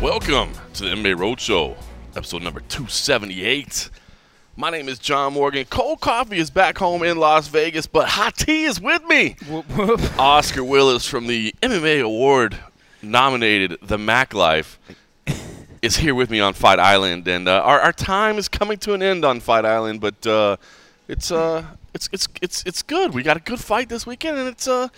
Welcome to the MMA Roadshow, episode number 278. My name is John Morgan. Cold Coffee is back home in Las Vegas, but Hot Tea is with me. Oscar Willis from the MMA Award nominated The Mac Life is here with me on Fight Island, and uh, our, our time is coming to an end on Fight Island, but uh, it's uh it's it's it's it's good. We got a good fight this weekend, and it's uh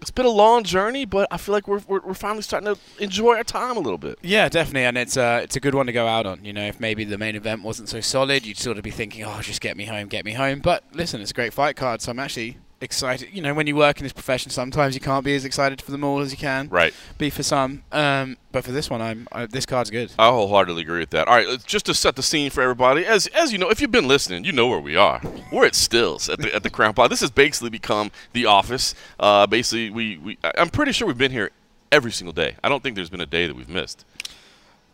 it's been a long journey, but I feel like we're, we're, we're finally starting to enjoy our time a little bit. Yeah, definitely, and it's uh, it's a good one to go out on. You know, if maybe the main event wasn't so solid, you'd sort of be thinking, "Oh, just get me home, get me home." But listen, it's a great fight card, so I'm actually excited. You know, when you work in this profession, sometimes you can't be as excited for them all as you can Right. be for some. Um, but for this one, I'm I, this card's good. I wholeheartedly agree with that. All right, just to set the scene for everybody, as as you know, if you've been listening, you know where we are. We're at Stills at the at the Crowne Plaza. This has basically become the office. Uh, basically, we, we I'm pretty sure we've been here every single day. I don't think there's been a day that we've missed.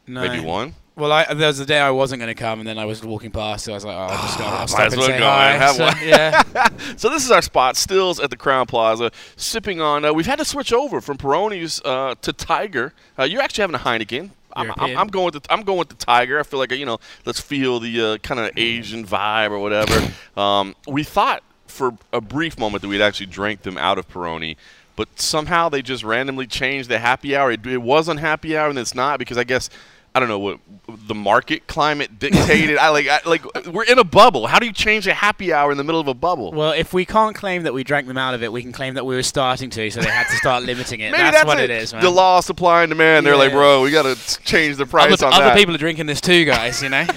No. Maybe one. Well, I, there was a day I wasn't going to come, and then I was walking past, so I was like, "Oh, I'll just go. I'll Might stop as and well say go hi." and have So, one. yeah. So this is our spot, Stills at the Crowne Plaza, sipping on. Uh, we've had to switch over from Peroni's uh, to Tiger. Uh, you're actually having a Heineken. I'm, I'm, I'm going with the, I'm going with the Tiger. I feel like you know, let's feel the uh, kind of Asian vibe or whatever. Um, we thought for a brief moment that we'd actually drank them out of Peroni, but somehow they just randomly changed the happy hour. It, it was on happy hour and it's not because I guess. I don't know what the market climate dictated. I like, I, like we're in a bubble. How do you change a happy hour in the middle of a bubble? Well, if we can't claim that we drank them out of it, we can claim that we were starting to, so they had to start limiting it. Maybe that's, that's, what it. it is, man. The law of supply and demand. They're like, bro, we got to change the price other, on other that. people are drinking this too, guys. You know.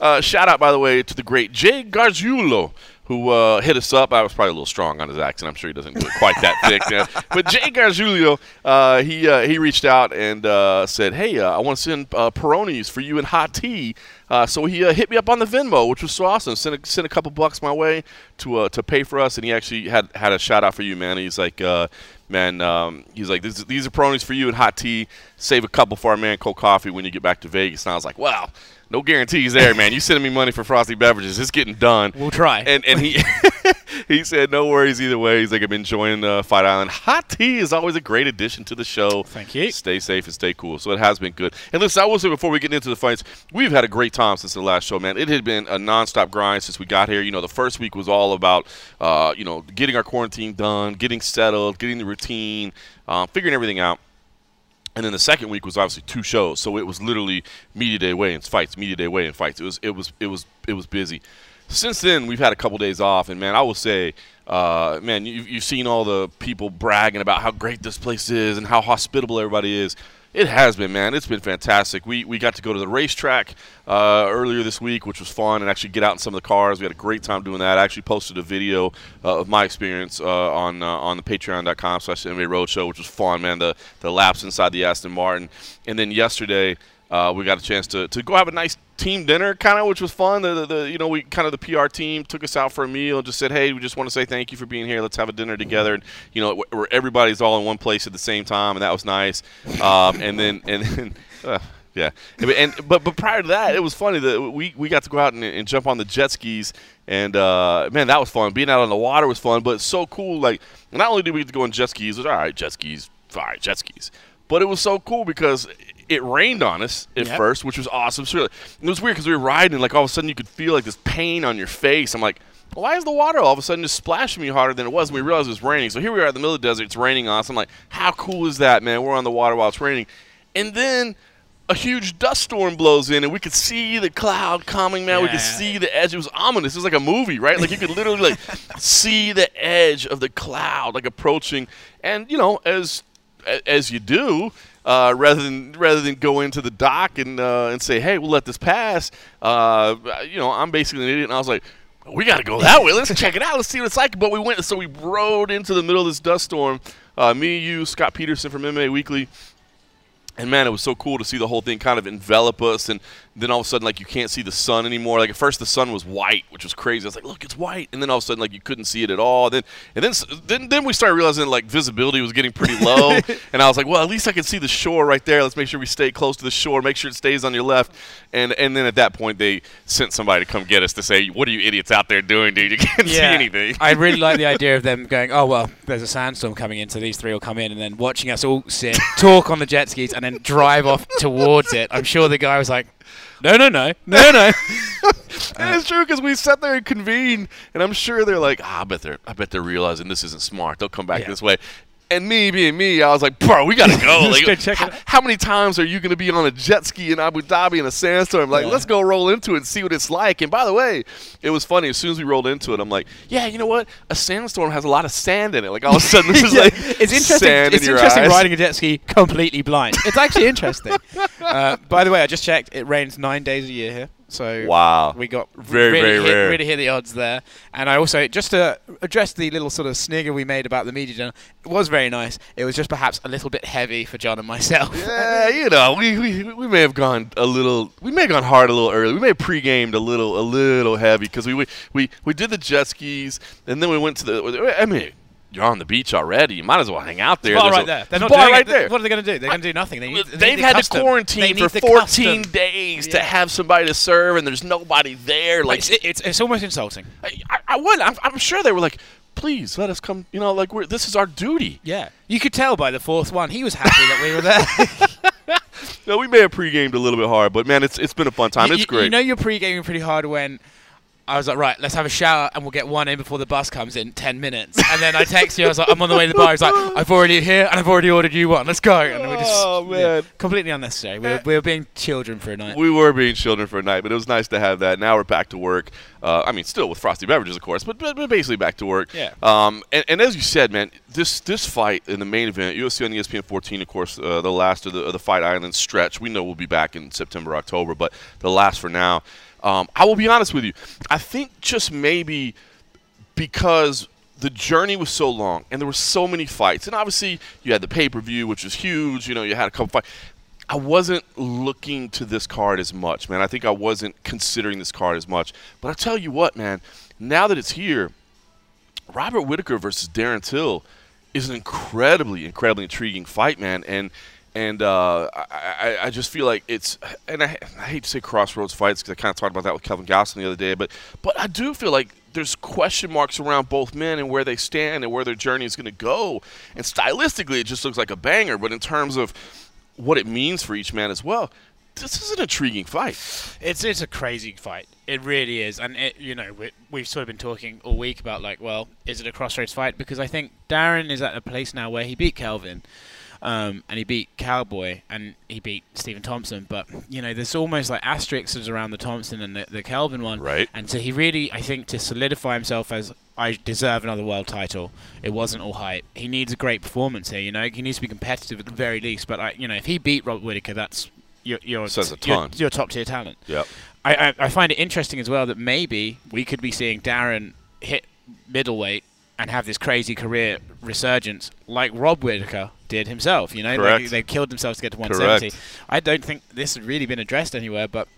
Uh, shout out, by the way, to the great Jay Gargiulo, who uh, hit us up. I was probably a little strong on his accent. I'm sure he doesn't do it quite that thick. But Jay Gargiulo, uh, he uh, he reached out and uh, said, "Hey, uh, I want to send uh, Peronis for you and hot tea." Uh, so he uh, hit me up on the Venmo, which was so awesome. Sent a, sent a couple bucks my way to uh, to pay for us, and he actually had had a shout out for you, man. He's like. Uh, Man, um, he's like, this, these are Peronis for you and hot tea. Save a couple for our man Cold Coffee when you get back to Vegas. And I was like, wow, no guarantees there, man. You sending me money for frosty beverages. It's getting done. We'll try. And and he he said no worries either way. He's like I've been enjoying uh, Fight Island. Hot tea is always a great addition to the show. Thank you. Stay safe and stay cool. So it has been good. And listen, I will say before we get into the fights, we've had a great time since the last show, man. It had been a nonstop grind since we got here. You know, the first week was all about uh, you know getting our quarantine done, getting settled, getting the routine, um, figuring everything out. And then the second week was obviously two shows, so it was literally media day weigh-ins, fights, media day weigh-in fights. It was it was it was it was busy. Since then, we've had a couple days off, and man, I will say, uh, man, you, you've seen all the people bragging about how great this place is and how hospitable everybody is. It has been, man. It's been fantastic. We we got to go to the racetrack uh, earlier this week, which was fun, and actually get out in some of the cars. We had a great time doing that. I actually posted a video uh, of my experience uh, on uh, on the Patreon.com slash MMA Roadshow, which was fun, man. The the laps inside the Aston Martin, and then yesterday uh, we got a chance to, to go have a nice team dinner, kind of, which was fun. The, the, the you know we kind of the PR team took us out for a meal, and just said, hey, we just want to say thank you for being here. Let's have a dinner together. And you know where everybody's all in one place at the same time, and that was nice. Um, and then and then. Uh, yeah, and, but but prior to that, it was funny that we, we got to go out and, and jump on the jet skis, and uh, man, that was fun. Being out on the water was fun, but so cool. Like not only did we get to go on jet skis, it was all right, jet skis, all right, jet skis, but it was so cool because it rained on us at Yep. first, which was awesome. So it was weird because we were riding, and like all of a sudden you could feel like this pain on your face. I'm like, why is the water all of a sudden just splashing me harder than it was? And we realized it was raining. So here we are in the middle of the desert. It's raining on us. I'm like, how cool is that, man? We're on the water while it's raining, and then. A huge dust storm blows in, and we could see the cloud coming, man. we could Yeah. see the edge. It was ominous. It was like a movie, right? Like you could literally like see the edge of the cloud, like approaching. And you know, as as you do, uh, rather than rather than go into the dock and uh, and say, "Hey, we'll let this pass," uh, you know, I'm basically an idiot, and I was like. We got to go that way. Let's check it out. Let's see what it's like. But we went, so we rode into the middle of this dust storm. Uh, me, you, Scott Peterson from MMA Weekly, and man, it was so cool to see the whole thing kind of envelop us and then all of a sudden like you can't see the sun anymore. Like at first the sun was white, which was crazy. I was like, look, it's white, and then all of a sudden like you couldn't see it at all. Then and then then then we started realizing like visibility was getting pretty low, and I was like, well, at least I can see the shore right there. Let's make sure we stay close to the shore. Make sure it stays on your left. And and then at that point they sent somebody to come get us to say, what are you idiots out there doing, dude? You can't see anything. I really like the idea of them going, oh well, there's a sandstorm coming in, so these three will come in, and then watching us all sit, talk on the jet skis, and then drive off towards it. I'm sure the guy was like, no, no, no, no, no. and it's true because we sat there and convened, and I'm sure they're like, ah, I bet they're, I bet they're realizing this isn't smart. They'll come back Yeah. this way. And me being me, I was like, bro, we gotta go. Like, check how, many times are you gonna be on a jet ski in Abu Dhabi in a sandstorm? Like, Yeah. let's go roll into it and see what it's like. And by the way, it was funny. As soon as we rolled into it, I'm like, yeah, you know what? A sandstorm has a lot of sand in it. Like all of a sudden, this is Yeah, like it's interesting. sand It's in your interesting eyes. riding a jet ski completely blind. It's actually interesting. uh, by the way, I just checked. It rains nine days a year here, so Wow. we got Very, really very hit, rare. Really hit the odds there. And I also just to address the little sort of snigger we made about the media channel. It was very nice. It was just perhaps a little bit heavy for John and myself. Yeah, you know, we, we we may have gone a little, we may have gone hard a little early. We may have pre-gamed a little a little heavy because we, we we we did the jet skis and then we went to the. I mean, you're on the beach already. You might as well hang out there. There's right a- there. They're not bar right there. What are they going to do? They're going to do nothing. They need, they They've need the had custom. to quarantine for 14 custom. days to have somebody to serve, and there's nobody there. Like, It's, it's, it's almost insulting. I, I, I would. I'm, I'm sure they were like, please let us come. You know, like we're this is our duty. Yeah. You could tell by the fourth one. He was happy that we were there. No, we may have pre-gamed a little bit hard, but man, it's it's been a fun time. you, it's you- great. You know you're pre-gaming pretty hard when I was like, right, let's have a shower and we'll get one in before the bus comes in 10 minutes. And then I text you, I was like, I'm on the way to the bar. I was like, I've already here and I've already ordered you one. Let's go. And we just, Oh, man. completely unnecessary. We were, we were being children for a night. We were being children for a night, but it was nice to have that. Now we're back to work. Uh, I mean, still with frosty beverages, of course, but, but, but basically back to work. Yeah. Um, and, and as you said, man, this this fight in the main event, UFC on ESPN 14, of course, uh, the last of the, of the Fight Island stretch. We know we'll be back in September, October, but the last for now. Um, I will be honest with you. I think just maybe because the journey was so long and there were so many fights and obviously you had the pay-per-view which was huge you know you had a couple fights i wasn't looking to this card as much man. I think i wasn't considering this card as much. But i tell you what man now that it's here robert whittaker versus darren till is an incredibly incredibly intriguing fight man. And and uh, I, I, just feel like it's, and I, I hate to say crossroads fights because I kind of talked about that with Kelvin Gastelum the other day, but but I do feel like there's question marks around both men and where they stand and where their journey is going to go. And stylistically, it just looks like a banger, but in terms of what it means for each man as well, this is an intriguing fight. It's it's a crazy fight. It really is, and it, you know we, we've sort of been talking all week about like, well, is it a crossroads fight? Because I think Darren is at a place now where he beat Kelvin, um, and he beat Cowboy, and he beat Stephen Thompson. But you know, there's almost like asterisks around the Thompson and the, the Kelvin one, Right. And so he really, I think, to solidify himself as I deserve another world title. It wasn't all hype. He needs a great performance here. You know, he needs to be competitive at the very least. But like, you know, if he beat Robert Whittaker, that's you're, you're, Says a ton. you're top tier talent. Yep. I, I, I find it interesting as well that maybe we could be seeing Darren hit middleweight and have this crazy career resurgence like Rob Whittaker did himself. You know, Correct. They killed themselves to get to 170. Correct. 170. I don't think this has really been addressed anywhere, but.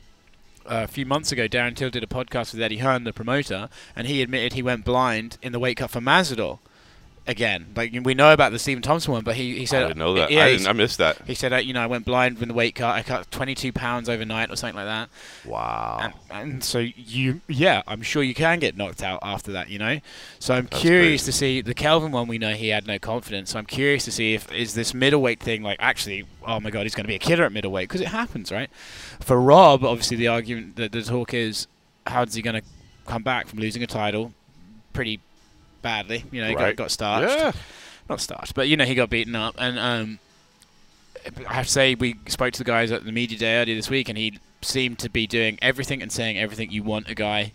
Uh, a few months ago, Darren Till did a podcast with Eddie Hearn, the promoter, and he admitted he went blind in the weight cut for Masvidal. Again, like we know about the Stephen Thompson one, but he, he said I didn't know that. Yeah, I, I missed that. he said, uh, you know, I went blind when the weight cut. I cut 22 pounds overnight or something like that. Wow. And, and so you, yeah, I'm sure you can get knocked out after that, you know. So I'm That's curious crazy. to see the Kelvin one. We know he had no confidence. So I'm curious to see if is this middleweight thing like actually, oh my god, he's going to be a killer at middleweight because it happens, right? For Rob, obviously the argument, the, the talk is, how's he going to come back from losing a title? Pretty badly, you know. He Right. got, got starched yeah. not starched, but you know he got beaten up, and um, I have to say we spoke to the guys at the media day earlier this week, and he seemed to be doing everything and saying everything you want a guy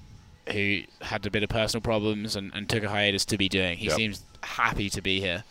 who had a bit of personal problems and, and took a hiatus to be doing. He Yep. seems happy to be here.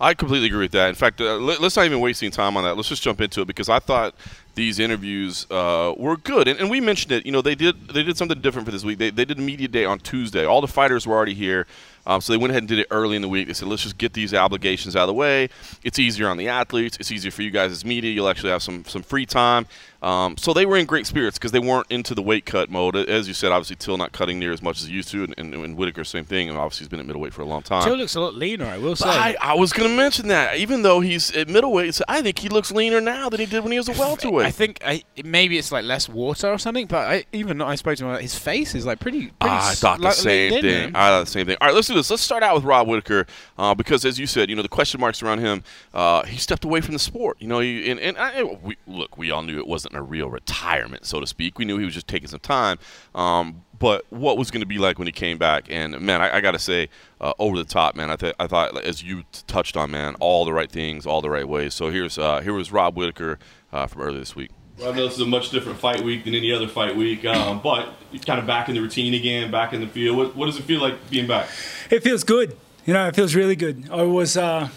I completely agree with that. In fact, uh, let, us not even wasting time on that. Let's just jump into it because I thought these interviews uh, were good. And, and, we mentioned it. You know, they did they did something different for this week. They, they did a media day on Tuesday. All the fighters were already here. Um, so they went ahead and did it early in the week. They said, let's just get these obligations out of the way. It's easier on the athletes. It's easier for you guys as media. You'll actually have some some free time. Um, so they were in great spirits because they weren't into the weight cut mode. As you said, obviously Till not cutting near as much as he used to, and, and, and Whittaker same thing. And obviously he's been at middleweight for a long time. Till looks a lot leaner, I will say. I, I, was going to mention that. Even though he's at middleweight, I think he looks leaner now than he did when he was a welterweight. I think I, maybe it's like less water or something. But I, even I spoke to him, his face is like pretty. pretty I thought the same thing. I thought the same thing. All right, let's do this. Let's start out with Rob Whittaker uh, because, as you said, you know the question marks around him. Uh, he stepped away from the sport. You know, he, and, and I, we, look, we all knew it wasn't a real retirement so to speak. We knew he was just taking some time. Um, but what was going to be like when he came back? And man, I, I got to say, uh, over the top, man. I, th- I thought, as you t- touched on, man, all the right things, all the right ways. So here's uh, here was Rob Whittaker uh, from earlier this week. Well, I know this is a much different fight week than any other fight week, um, but kind of back in the routine again, back in the field. What, what, does it feel like being back? It feels good. You know, it feels really good. I was uh,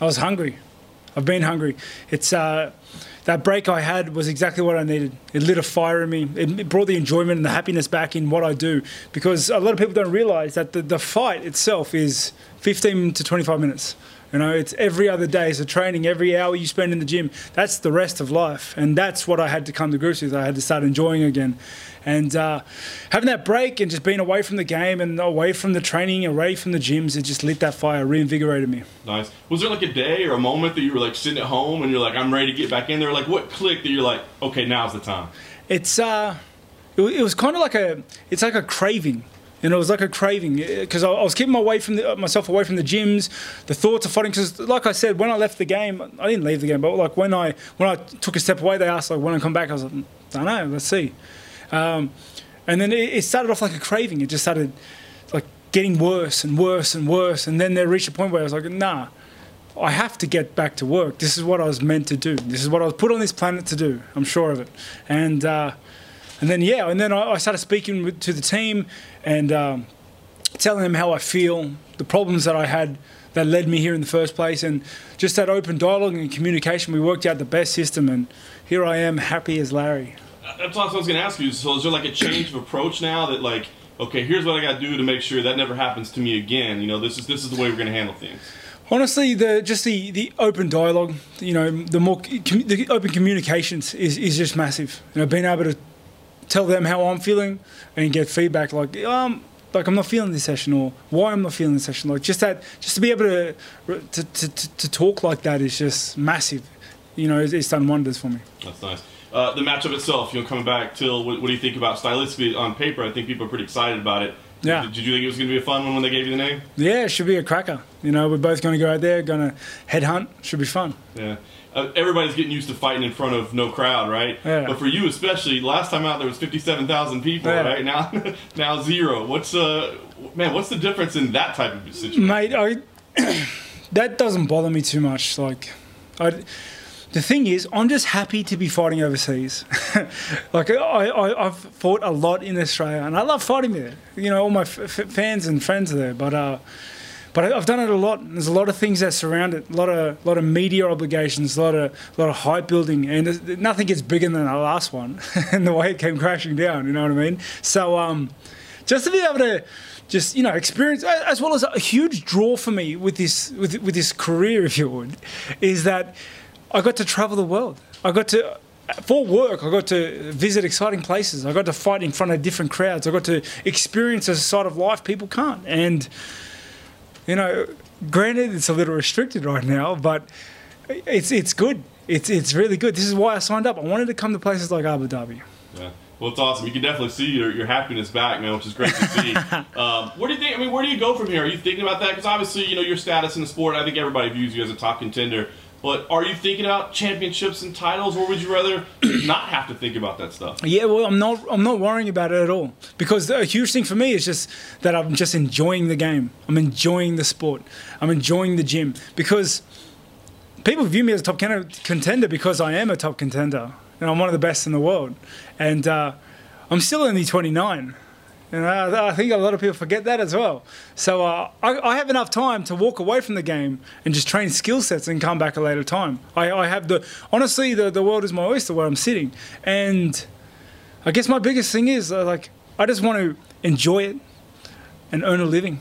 I was hungry. I've been hungry. It's uh, that break I had was exactly what I needed. It lit a fire in me. It brought the enjoyment and the happiness back in what I do. Because a lot of people don't realize that the, the fight itself is 15 to 25 minutes. You know, it's every other day. So training, every hour you spend in the gym, that's the rest of life. And that's what I had to come to grips with. I had to start enjoying again. And uh, having that break and just being away from the game and away from the training, away from the gyms, it just lit that fire, reinvigorated me. Nice. Was there like a day or a moment that you were like sitting at home and you're like, I'm ready to get back in there? Like what clicked that you're like, okay, now's the time? It's uh, it, it was kind of like a, it's like a craving. Know, it was like a craving because I, I, was keeping away from the, myself away from the gyms, the thoughts of fighting. Because, like I said, when I left the game, I didn't leave the game, but like when I when I took a step away, they asked like when I come back. I was like, I don't know, let's see. Um, and then it, it started off like a craving. It just started like getting worse and worse and worse. And then there reached a point where I was like, nah, I have to get back to work. This is what I was meant to do. This is what I was put on this planet to do. I'm sure of it. And uh, and then yeah, and then I, I started speaking with, to the team and um, telling them how I feel, the problems that I had that led me here in the first place, and just that open dialogue and communication. We worked out the best system, and here I am, happy as Larry that's what I was going to ask you. So is there like a change of approach now that like, okay, here's what I got to do to make sure that never happens to me again. You know, this is this is the way we're going to handle things. Honestly, the just the, the open dialogue, you know, the more the open communications is, is just massive. You know, being able to tell them how I'm feeling and get feedback like, um, like I'm not feeling this session or why I'm not feeling this session. Like just that, just to be able to to, to, to talk like that is just massive. You know, it's, it's done wonders for me. That's nice. Uh, the matchup itself, you know, coming back till what, what, do you think about stylistically on paper? I think people are pretty excited about it. Yeah. Did, you think it was going to be a fun one when they gave you the name? Yeah, it should be a cracker. You know, we're both going to go out there, going to headhunt. Should be fun. Yeah. Uh, everybody's getting used to fighting in front of no crowd, right? Yeah. But for you especially, last time out there was fifty-seven thousand people, yeah. right? Now, now zero. What's uh, man? What's the difference in that type of situation? Mate, I, that doesn't bother me too much. Like, I the thing is, I'm just happy to be fighting overseas. like I, have fought a lot in Australia, and I love fighting there. You know, all my f- fans and friends are there. But uh, but I've done it a lot. There's a lot of things that surround it. A lot of lot of media obligations. A lot of lot of hype building, and nothing gets bigger than the last one. and the way it came crashing down. You know what I mean? So um, just to be able to just you know experience as well as a huge draw for me with this with with this career, if you would, is that I got to travel the world. I got to for work, I got to visit exciting places. I got to fight in front of different crowds. I got to experience a side of life people can't. And, you know, granted, it's a little restricted right now, but it's it's good. It's it's really good. This is why I signed up. I wanted to come to places like Abu Dhabi. Yeah. Well, it's awesome. You can definitely see your, your happiness back, man, which is great to see. um, where do you think? I mean, where do you go from here? Are you thinking about that? Because obviously, you know, your status in the sport. I think everybody views you as a top contender. But are you thinking about championships and titles, or would you rather not have to think about that stuff? Yeah, well, I'm not. I'm not worrying about it at all because a huge thing for me is just that I'm just enjoying the game. I'm enjoying the sport. I'm enjoying the gym because people view me as a top contender because I am a top contender and I'm one of the best in the world. And uh, I'm still only 29. And I, I think a lot of people forget that as well. So uh, I, I have enough time to walk away from the game and just train skill sets and come back a later time. I, I have the honestly the, the world is my oyster where I'm sitting, and I guess my biggest thing is uh, like I just want to enjoy it and earn a living.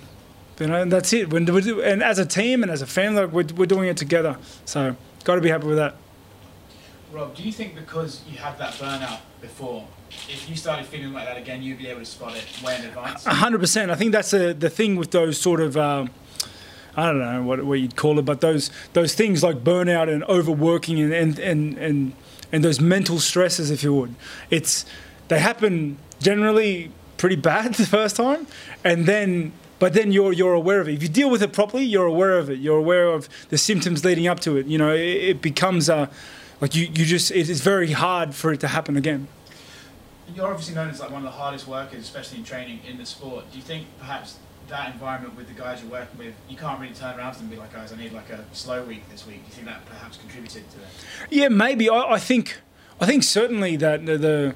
You know, and that's it. When we do, and as a team and as a family, like, we're, we're doing it together. So got to be happy with that. Rob, do you think because you had that burnout before, if you started feeling like that again, you'd be able to spot it way in advance? hundred percent. I think that's the the thing with those sort of. Um, I don't know what, what you'd call it, but those those things like burnout and overworking and and, and, and and those mental stresses, if you would, it's they happen generally pretty bad the first time, and then but then you're you're aware of it. If you deal with it properly, you're aware of it. You're aware of the symptoms leading up to it. You know, it, it becomes uh, like you you just it is very hard for it to happen again. You're obviously known as like one of the hardest workers, especially in training in the sport. Do you think perhaps that environment with the guys you're working with, you can't really turn around to them and be like, guys, I need like a slow week this week. Do you think that perhaps contributed to it? Yeah, maybe. I, I think I think certainly that the, the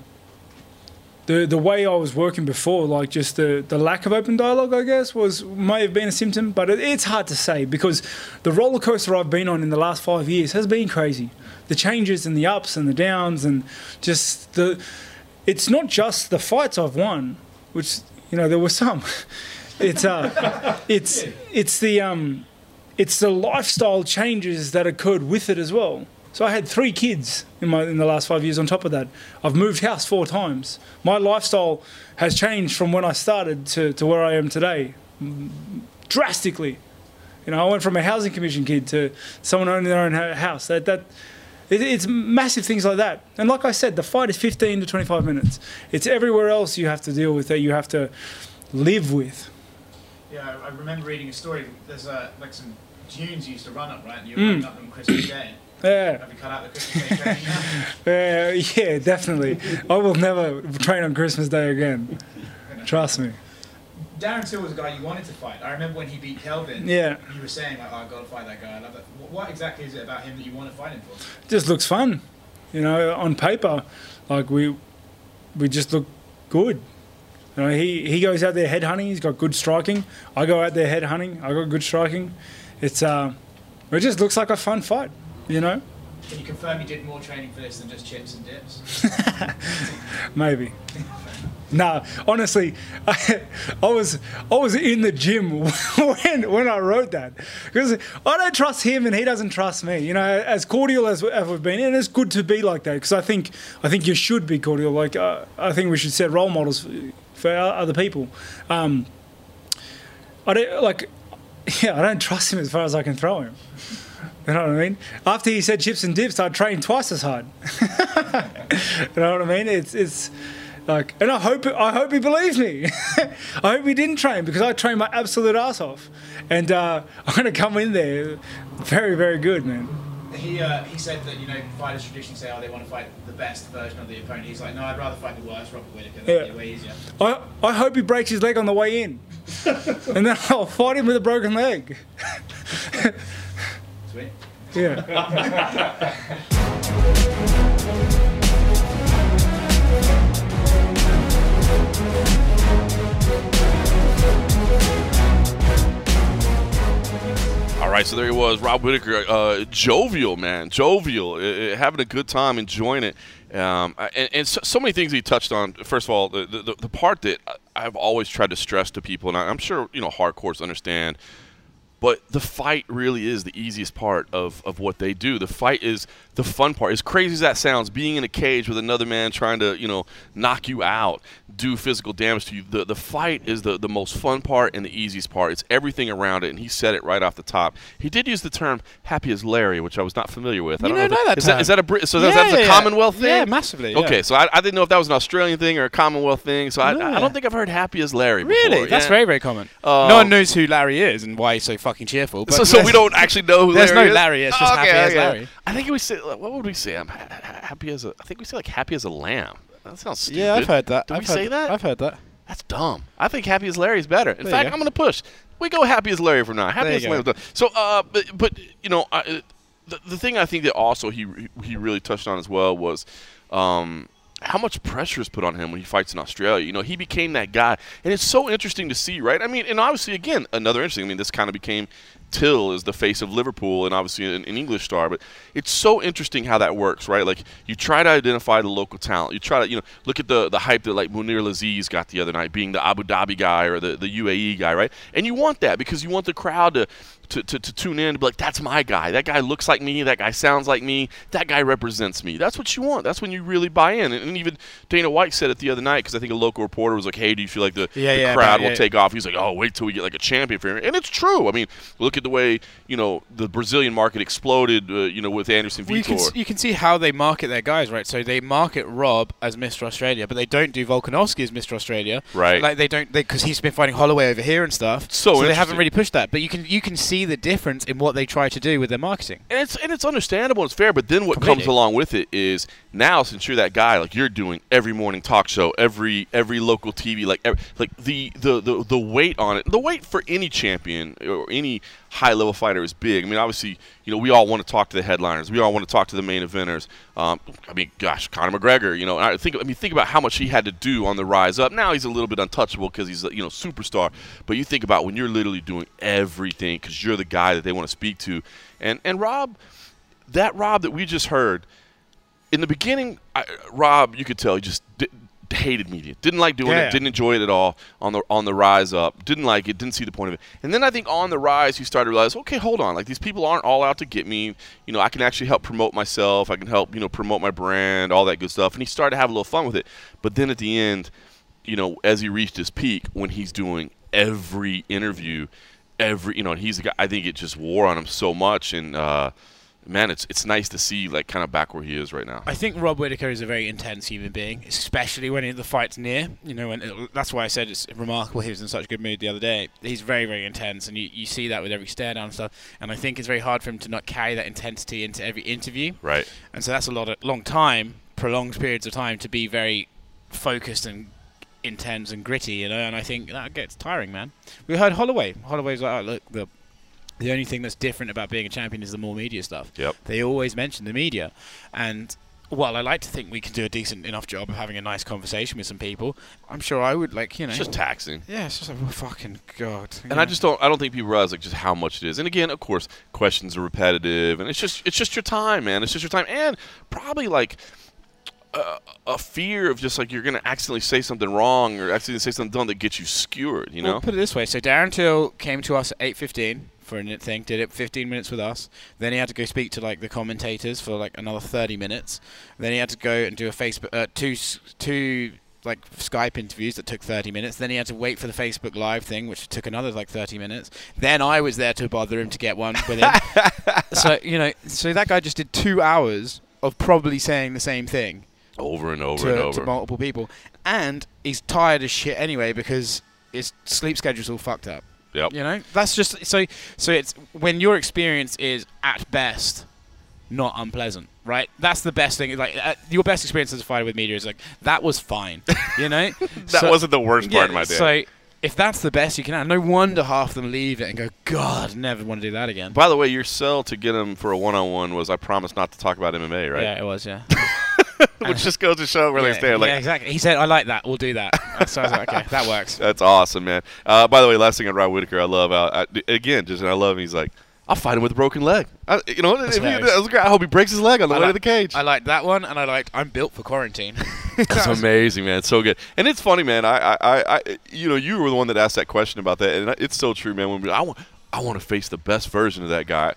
the the way I was working before, like just the, the lack of open dialogue, I guess, was may have been a symptom, but it, it's hard to say because the roller coaster I've been on in the last five years has been crazy. The changes and the ups and the downs and just the. It's not just the fights I've won, which you know there were some. It's uh, it's it's the um, it's the lifestyle changes that occurred with it as well. So I had three kids in my in the last five years. On top of that, I've moved house four times. My lifestyle has changed from when I started to, to where I am today, drastically. You know, I went from a housing commission kid to someone owning their own house. That that it's massive things like that. And like I said, the fight is 15 to 25 minutes. It's everywhere else you have to deal with that you have to live with. Yeah, I remember reading a story. There's uh, like some dunes you used to run up, right? And you were running up them Christmas Day. Yeah. Have you cut out the Christmas Day training? Uh, yeah, definitely. I will never train on Christmas Day again. Trust me. Darren Till was a guy you wanted to fight. I remember when he beat Kelvin. Yeah. You were saying like, oh, I've got to fight that guy. I love that. What, what exactly is it about him that you want to fight him for? Just looks fun. You know, on paper, like we we just look good. You know, he, he goes out there head hunting. He's got good striking. I go out there head hunting. I got good striking. It's uh, it just looks like a fun fight. You know, Can you confirm you did more training for this than just chips and dips? maybe. No, honestly, I, I was I was in the gym when when I wrote that because I don't trust him and he doesn't trust me. You know, as cordial as, as we've been, and it's good to be like that because I think I think you should be cordial. Like uh, I think we should set role models for, for other people. Um, I don't like, yeah, I don't trust him as far as I can throw him. You know what I mean? After he said chips and dips, I trained twice as hard. you know what I mean? It's it's like, and I hope I hope he believes me. I hope he didn't train because I trained my absolute ass off, and uh, I'm gonna come in there very very good, man. He uh, he said that you know fighters traditionally say oh they want to fight the best version of the opponent. He's like no I'd rather fight the worst Robert Whittaker. That'd Yeah. be way easier. I I hope he breaks his leg on the way in, and then I'll fight him with a broken leg. Sweet. Yeah. All right, so there he was, Rob Whittaker, uh, jovial man, jovial, uh, having a good time, enjoying it, um, and, and so, so many things he touched on. First of all, the, the the part that I've always tried to stress to people, and I'm sure you know hardcores understand, but the fight really is the easiest part of, of what they do. The fight is the fun part. As crazy as that sounds, being in a cage with another man trying to, you know, knock you out, do physical damage to you, the, the fight is the, the most fun part and the easiest part. It's everything around it, and he said it right off the top. He did use the term happy as Larry, which I was not familiar with. I You don't don't if know that is that, is that a Brit- so Yeah, that's, that's a yeah, Commonwealth thing? yeah, massively, yeah. Okay, so I, I didn't know if that was an Australian thing or a Commonwealth thing. So I, I don't think I've heard happy as Larry Really? before. That's very very common. Uh, no one knows who Larry is and why he's so fucking cheerful. But So, so we don't actually know who There's no is? Larry, it's just happy as Larry. I think we say what would we say? I'm ha- ha- happy as a. I think we say like happy as a lamb. That sounds stupid. Yeah, I've heard that. Did I've we heard, say that? I've heard that. That's dumb. I think happy as Larry is better. In There fact, go. I'm going to push. We go happy as Larry from now. Happy There as Larry. So, uh, but, but you know, I, the, the thing I think that also he he really touched on as well was, um, how much pressure is put on him when he fights in Australia. You know, he became that guy, and it's so interesting to see, right? I mean, and obviously, again, another interesting. I mean, this kind of became Till is the face of Liverpool and obviously an, an, English star, but it's so interesting how that works, right? Like you try to identify the local talent. You try to, you know, look at the the hype that like Mounir Lazzez got the other night, being the Abu Dhabi guy or the, the UAE guy, right? And you want that because you want the crowd to to, to, to tune in to be like, that's my guy. That guy looks like me. That guy sounds like me. That guy represents me. That's what you want. That's when you really buy in. And, and even Dana White said it the other night because I think a local reporter was like, hey, do you feel like the, yeah, the yeah, crowd yeah, will take off? He's like, oh, wait till we get like a champion for him. And it's true. I mean, look at the way, you know, the Brazilian market exploded, uh, you know, with Anderson well, Vitor. You can, you can see how they market their guys, right? So they market Rob as Mr. Australia, but they don't do Volkanovski as Mr. Australia. Right. Like they don't, because he's been fighting Holloway over here and stuff. So, so they haven't really pushed that. But you can you can see the difference in what they try to do with their marketing. and it's and it's understandable, it's fair. But then what Completely. comes along with it is now since you're that guy, like you're doing every morning talk show, every every local TV, like every, like the, the the the weight on it, the weight for any champion or any high level fighter is big. I mean, obviously, you know, we all want to talk to the headliners, we all want to talk to the main eventers. Um, I mean, gosh, Conor McGregor, you know, I think I mean think about how much he had to do on the rise up. Now he's a little bit untouchable because he's you know superstar. But you think about when you're literally doing everything because you're the guy that they want to speak to, and and Rob, that Rob that we just heard in the beginning, I, Rob, you could tell he just hated media, didn't like doing Yeah. it, didn't enjoy it at all on the on the rise up, didn't like it, didn't see the point of it. And then I think on the rise, he started to realize, okay, hold on, like these people aren't all out to get me. You know, I can actually help promote myself. I can help you know promote my brand, all that good stuff. And he started to have a little fun with it. But then at the end, you know, as he reached his peak, when he's doing every interview, every you know, he's a guy. I think it just wore on him so much and. uh Man, it's it's nice to see like kind of back where he is right now. I think Rob Whittaker is a very intense human being, especially when the fight's near. You know, and it, that's why I said it's remarkable he was in such a good mood the other day. He's very, very intense, and you, you see that with every stare down and stuff. And I think it's very hard for him to not carry that intensity into every interview. Right. And so that's a lot of long time, prolonged periods of time to be very focused and intense and gritty, you know. And I think that gets tiring, man. We heard Holloway. Holloway's like, oh, look, the the only thing that's different about being a champion is the more media stuff. Yep. They always mention the media, and well, I like to think we can do a decent enough job of having a nice conversation with some people. I'm sure I would like, you know. It's just taxing. yeah, it's just like, oh, fucking god. And I just don't. I don't think people realize like just how much it is. And again, of course, questions are repetitive, and it's just it's just your time, man. It's just your time, and probably like a, a fear of just like you're gonna accidentally say something wrong or accidentally say something dumb that gets you skewered. You know. Well, put it this way: so Darren Till came to us at eight fifteen for a thing, did it 15 minutes with us. Then he had to go speak to like the commentators for like another 30 minutes. Then he had to go and do a Facebook uh, two two like Skype interviews that took 30 minutes. Then he had to wait for the Facebook Live thing, which took another like 30 minutes. Then I was there to bother him to get one with him. so you know, so that guy just did two hours of probably saying the same thing over and over and to, over. to multiple people, and he's tired as shit anyway because his sleep schedule's all fucked up. Yep. You know, that's just so. So it's when your experience is at best not unpleasant, right? That's the best thing. Like uh, your best experience as a fighter with media is like that was fine. You know, That wasn't the worst part of my day. So if that's the best you can have, no wonder half of them leave it and go, God, never want to do that again. By the way, your sell to get him for a one-on-one was I promise not to talk about MMA, right? Yeah, it was. Yeah. Which just goes to show where yeah, they stand. Like, yeah, exactly. He said, "I like that. We'll do that." so I was like, "Okay, that works." That's awesome, man. Uh, by the way, last thing on Rod Whittaker, I love. Uh, I, again, just I love. Him. He's like, I'll fight him with a broken leg. I, you know, he, that's. I hope he breaks his leg on the I way to like- the cage. I liked that one, and I liked "I'm built for quarantine." It's amazing, man. It's so good, and it's funny, man. I, I, I, I, you know, you were the one that asked that question about that, and it's so true, man. When we, I want, I want to face the best version of that guy.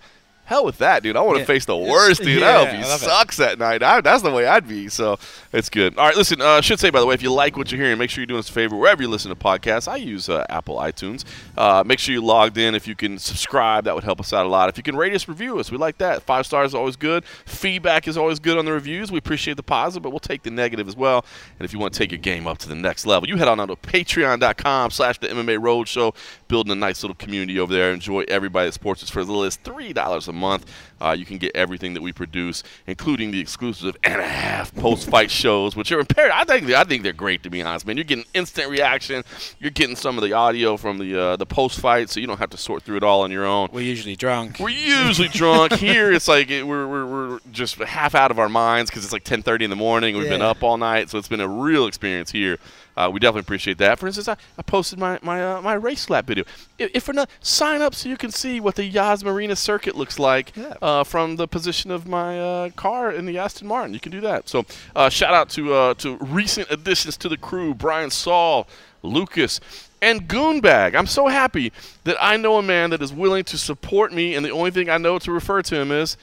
Hell with that, dude. I want to Yeah. face the worst, dude. Yeah, I hope he I it. sucks that night. I, that's the way I'd be. So it's good. All right, listen. Uh, I should say, by the way, if you like what you're hearing, make sure you're doing us a favor wherever you listen to podcasts. I use uh, Apple iTunes. Uh, make sure you logged in. If you can subscribe, that would help us out a lot. If you can rate us, review us, we like that. Five stars is always good. Feedback is always good on the reviews. We appreciate the positive, but we'll take the negative as well. And if you want to take your game up to the next level, you head on out to patreon.com slash the MMA Roadshow. Building a nice little community over there. Enjoy everybody that supports us for as little as three dollars a month. Uh, you can get everything that we produce, including the exclusive and a half post-fight shows, which are imperative. I think I think they're great to be honest, man. You're getting instant reaction. You're getting some of the audio from the uh, the post-fight, so you don't have to sort through it all on your own. We're usually drunk. We're usually drunk. Here, it's like it, we're, we're, we're just half out of our minds because it's like 10:30 in the morning. We've been up all night, so it's been a real experience here. Uh, we definitely appreciate that. For instance, I, I posted my my uh, my race lap video. If, if for not, sign up so you can see what the Yas Marina circuit looks like Yeah. uh, from the position of my uh, car in the Aston Martin. You can do that. So uh, shout out to uh, to recent additions to the crew: Brian Saul, Lucas. And Goonbag. I'm so happy that I know a man that is willing to support me, and the only thing I know to refer to him is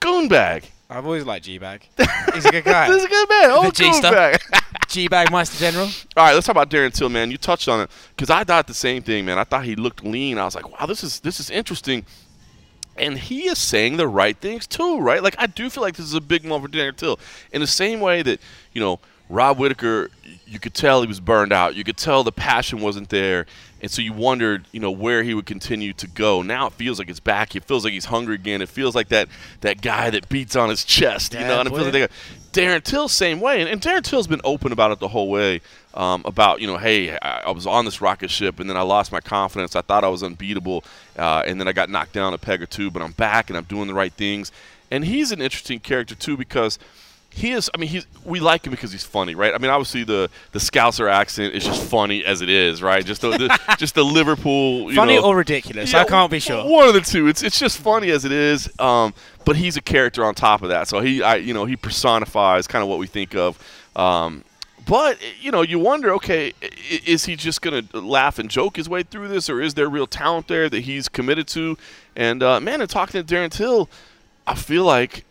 Goonbag. I've always liked G-Bag. He's a good guy. He's a good man. Oh, G-Star. Goonbag. G-Bag Meister General. All right, let's talk about Darren Till, man. You touched on it because I thought the same thing, man. I thought he looked lean. I was like, wow, this is this is interesting. And he is saying the right things too, right? Like I do feel like this is a big moment for Darren Till. In the same way that you know Rob Whittaker, you could tell he was burned out. You could tell the passion wasn't there, and so you wondered, you know, where he would continue to go. Now it feels like it's back. It feels like he's hungry again. It feels like that that guy that beats on his chest, you Yeah, know. And it feels like they Darren Till, same way, and, and Darren Till's been open about it the whole way. Um, about you know, hey, I, I was on this rocket ship, and then I lost my confidence. I thought I was unbeatable, uh, and then I got knocked down a peg or two, but I'm back and I'm doing the right things. And he's an interesting character too because he is. I mean, he's we like him because he's funny, right? I mean, obviously the the Scouser accent is just funny as it is, right? Just the, the just the Liverpool, you Funny know, or ridiculous? yeah, I can't be sure. One of the two. It's it's just funny as it is. Um, but he's a character on top of that. So he, I, you know, he personifies kind of what we think of. Um, but you know, you wonder, okay, is he just gonna laugh and joke his way through this, or is there real talent there that he's committed to? And uh, man, in talking to Darren Till, I feel like,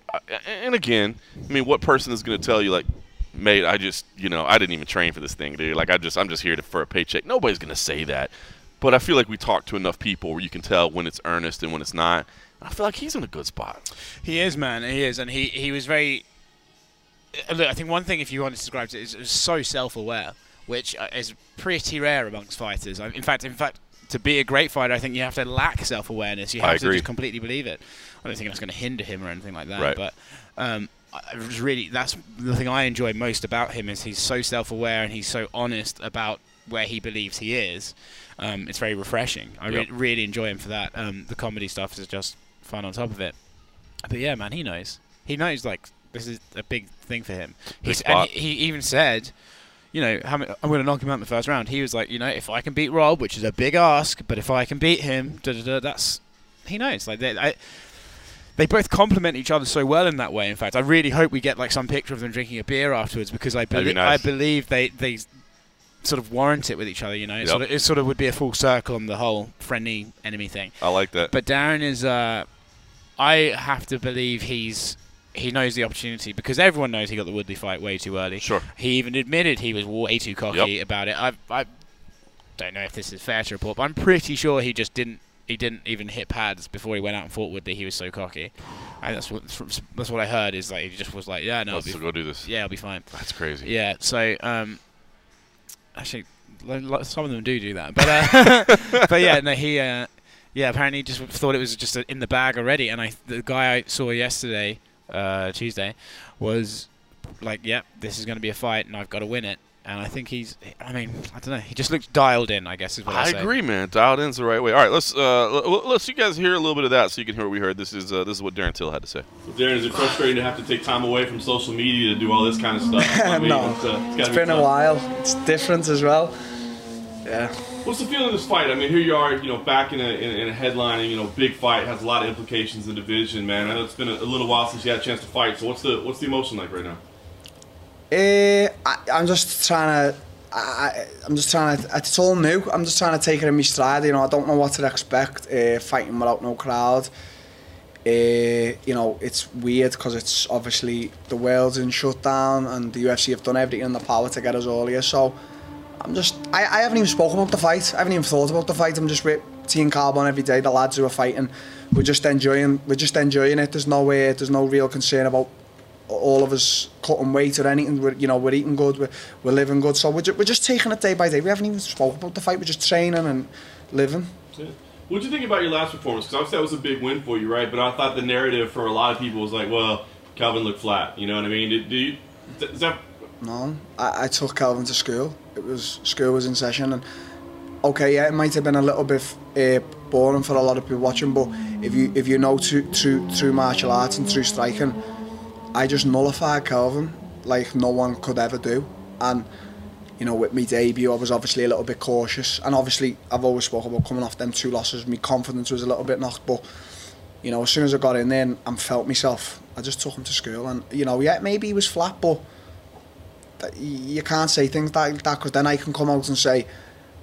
and again, I mean, what person is gonna tell you like? Mate, I just, you know, I didn't even train for this thing, dude. Like, I just, I'm just here to, for a paycheck. Nobody's gonna say that. But I feel like we talk to enough people where you can tell when it's earnest and when it's not. I feel like he's in a good spot. He is, man. He is, and he he was very. uh, Look, I think one thing, if you want to describe it, is, so self-aware, which uh, is pretty rare amongst fighters. In fact, in fact, to be a great fighter, I think you have to lack self-awareness. You I have to agree. just completely believe it. I don't think that's going to hinder him or anything like that. Right. But um, I really that's the thing I enjoy most about him is he's so self-aware and he's so honest about where he believes he is. Um, it's very refreshing. I re- really enjoy him for that. Um, the comedy stuff is just fun on top of it. But yeah, man, he knows. He knows like this is a big thing for him. He's, and he, he even said, you know, I'm going to knock him out in the first round. He was like, you know, if I can beat Rob, which is a big ask, but if I can beat him, da, da, da, that's he knows. Like they, I, they both complement each other so well in that way. In fact, I really hope we get like some picture of them drinking a beer afterwards because I believe nice. I believe they they sort of warrant it with each other. You know, it, Yep. sort of, it sort of would be a full circle on the whole friendly enemy thing. I like that. But Darren is, uh, I have to believe he's he knows the opportunity because everyone knows he got the Woodley fight way too early. Sure. He even admitted he was way too cocky about it. I I don't know if this is fair to report, but I'm pretty sure he just didn't. He didn't even hit pads before he went out and fought Woodley. He was so cocky. And that's what that's what I heard. Is like he just was like, yeah, no, Let's I'll be, go do this. yeah, I'll be fine. That's crazy. Yeah. So um, actually, some of them do do that, but uh, but yeah, no, he uh, yeah, apparently he just thought it was just in the bag already. And I, the guy I saw yesterday, uh, Tuesday, was like, "Yep, this is going to be a fight, and I've got to win it." And I think he's, I mean, I don't know, he just looks dialed in. I guess is what I, I say. agree, man. Dialed in's the right way. All right, let's uh, l- l- let's you guys hear a little bit of that so you can hear what we heard. This is uh, this is what Darren Till had to say. Darren, is it frustrating to have to take time away from social media to do all this kind of stuff? I mean, No. it's, uh, it's, It's gotta be been a while. It's different as well. Yeah. What's the feeling of this fight? I mean, here you are, you know, back in a, in, in a headlining, you know, big fight has a lot of implications in the division, man. I know it's been a, a little while since you had a chance to fight. So what's the what's the emotion like right now? Uh, I, I'm just trying to. I, I'm just trying to. It's all new. I'm just trying to take it in my stride. You know, I don't know what to expect. Uh, fighting without no crowd. Uh, you know, it's weird because it's obviously the world's in shutdown and the UFC have done everything in their power to get us all here. So I'm just. I, I haven't even spoken about the fight. I haven't even thought about the fight. I'm just with Team Kaobon every day. The lads who are fighting. We're just enjoying. We're just enjoying it. There's no way. There's no real concern about all of us cutting weight or anything. We're, you know, we're eating good, we're, we're living good. So we're, ju- we're just taking it day by day. We haven't even spoke about the fight. We're just training and living. What'd you think about your last performance? Because obviously that was a big win for you, right? But I thought the narrative for a lot of people was like, well, Kelvin looked flat. You know what I mean? Did, do you, is that No, I, I took Kelvin to school. It was school was in session, and okay, yeah, it might have been a little bit uh, boring for a lot of people watching, but if you if you know through through through martial arts and through striking, I just nullified Kelvin like no one could ever do, and you know with my debut, I was obviously a little bit cautious, and obviously I've always spoken about coming off them two losses, my confidence was a little bit knocked, but. You know, as soon as I got in there and, felt myself, I just took him to school, and you know, yeah, maybe he was flat, but you can't say things like that because then I can come out and say,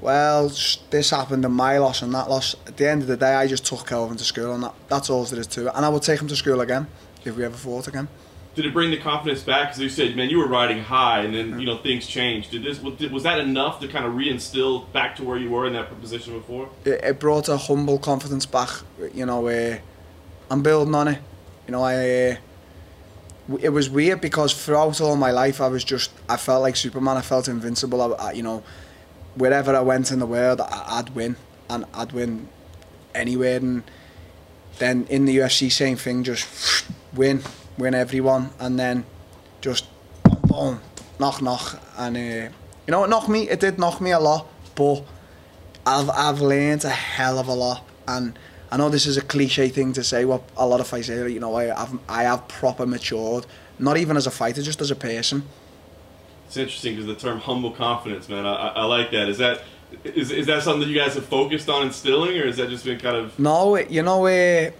well, this happened and my loss and that loss. At the end of the day, I just took Kelvin to school and that, that's all there is to it. And I would take him to school again if we ever fought again. Did it bring the confidence back? Because you said, man, you were riding high, and then you know things changed. Did this was, that enough to kind of reinstill back to where you were in that position before? It, it brought a humble confidence back. You know, uh, I'm building on it. You know, I. Uh, it was weird because throughout all my life, I was just I felt like Superman. I felt invincible. I, I, you know, wherever I went in the world, I, I'd win, and I'd win anywhere. And then in the UFC, same thing, just win, win everyone, and then just boom, boom, knock, knock, and uh, you know, it knocked me. It did knock me a lot, but I've I've learned a hell of a lot, and I know this is a cliche thing to say. What a lot of fights say, you know, I have I have proper matured, not even as a fighter, just as a person. It's interesting because the term humble confidence, man, I, I, I like that. Is that is, is that something that you guys have focused on instilling, or has that just been kind of No, you know, uh,